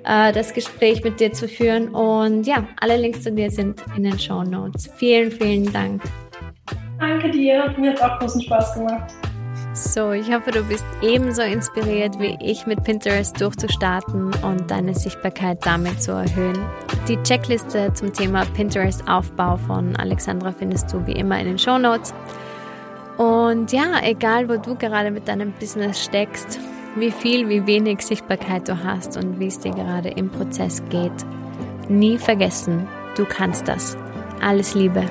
äh, das Gespräch mit dir zu führen. Und ja, alle Links zu dir sind in den Show Notes. Vielen, vielen Dank. Danke dir. Mir hat auch großen Spaß gemacht. So, ich hoffe, du bist ebenso inspiriert wie ich mit Pinterest durchzustarten und deine Sichtbarkeit damit zu erhöhen. Die Checkliste zum Thema Pinterest-Aufbau von Alexandra findest du wie immer in den Show Notes. Und ja, egal wo du gerade mit deinem Business steckst, wie viel, wie wenig Sichtbarkeit du hast und wie es dir gerade im Prozess geht, nie vergessen, du kannst das. Alles Liebe.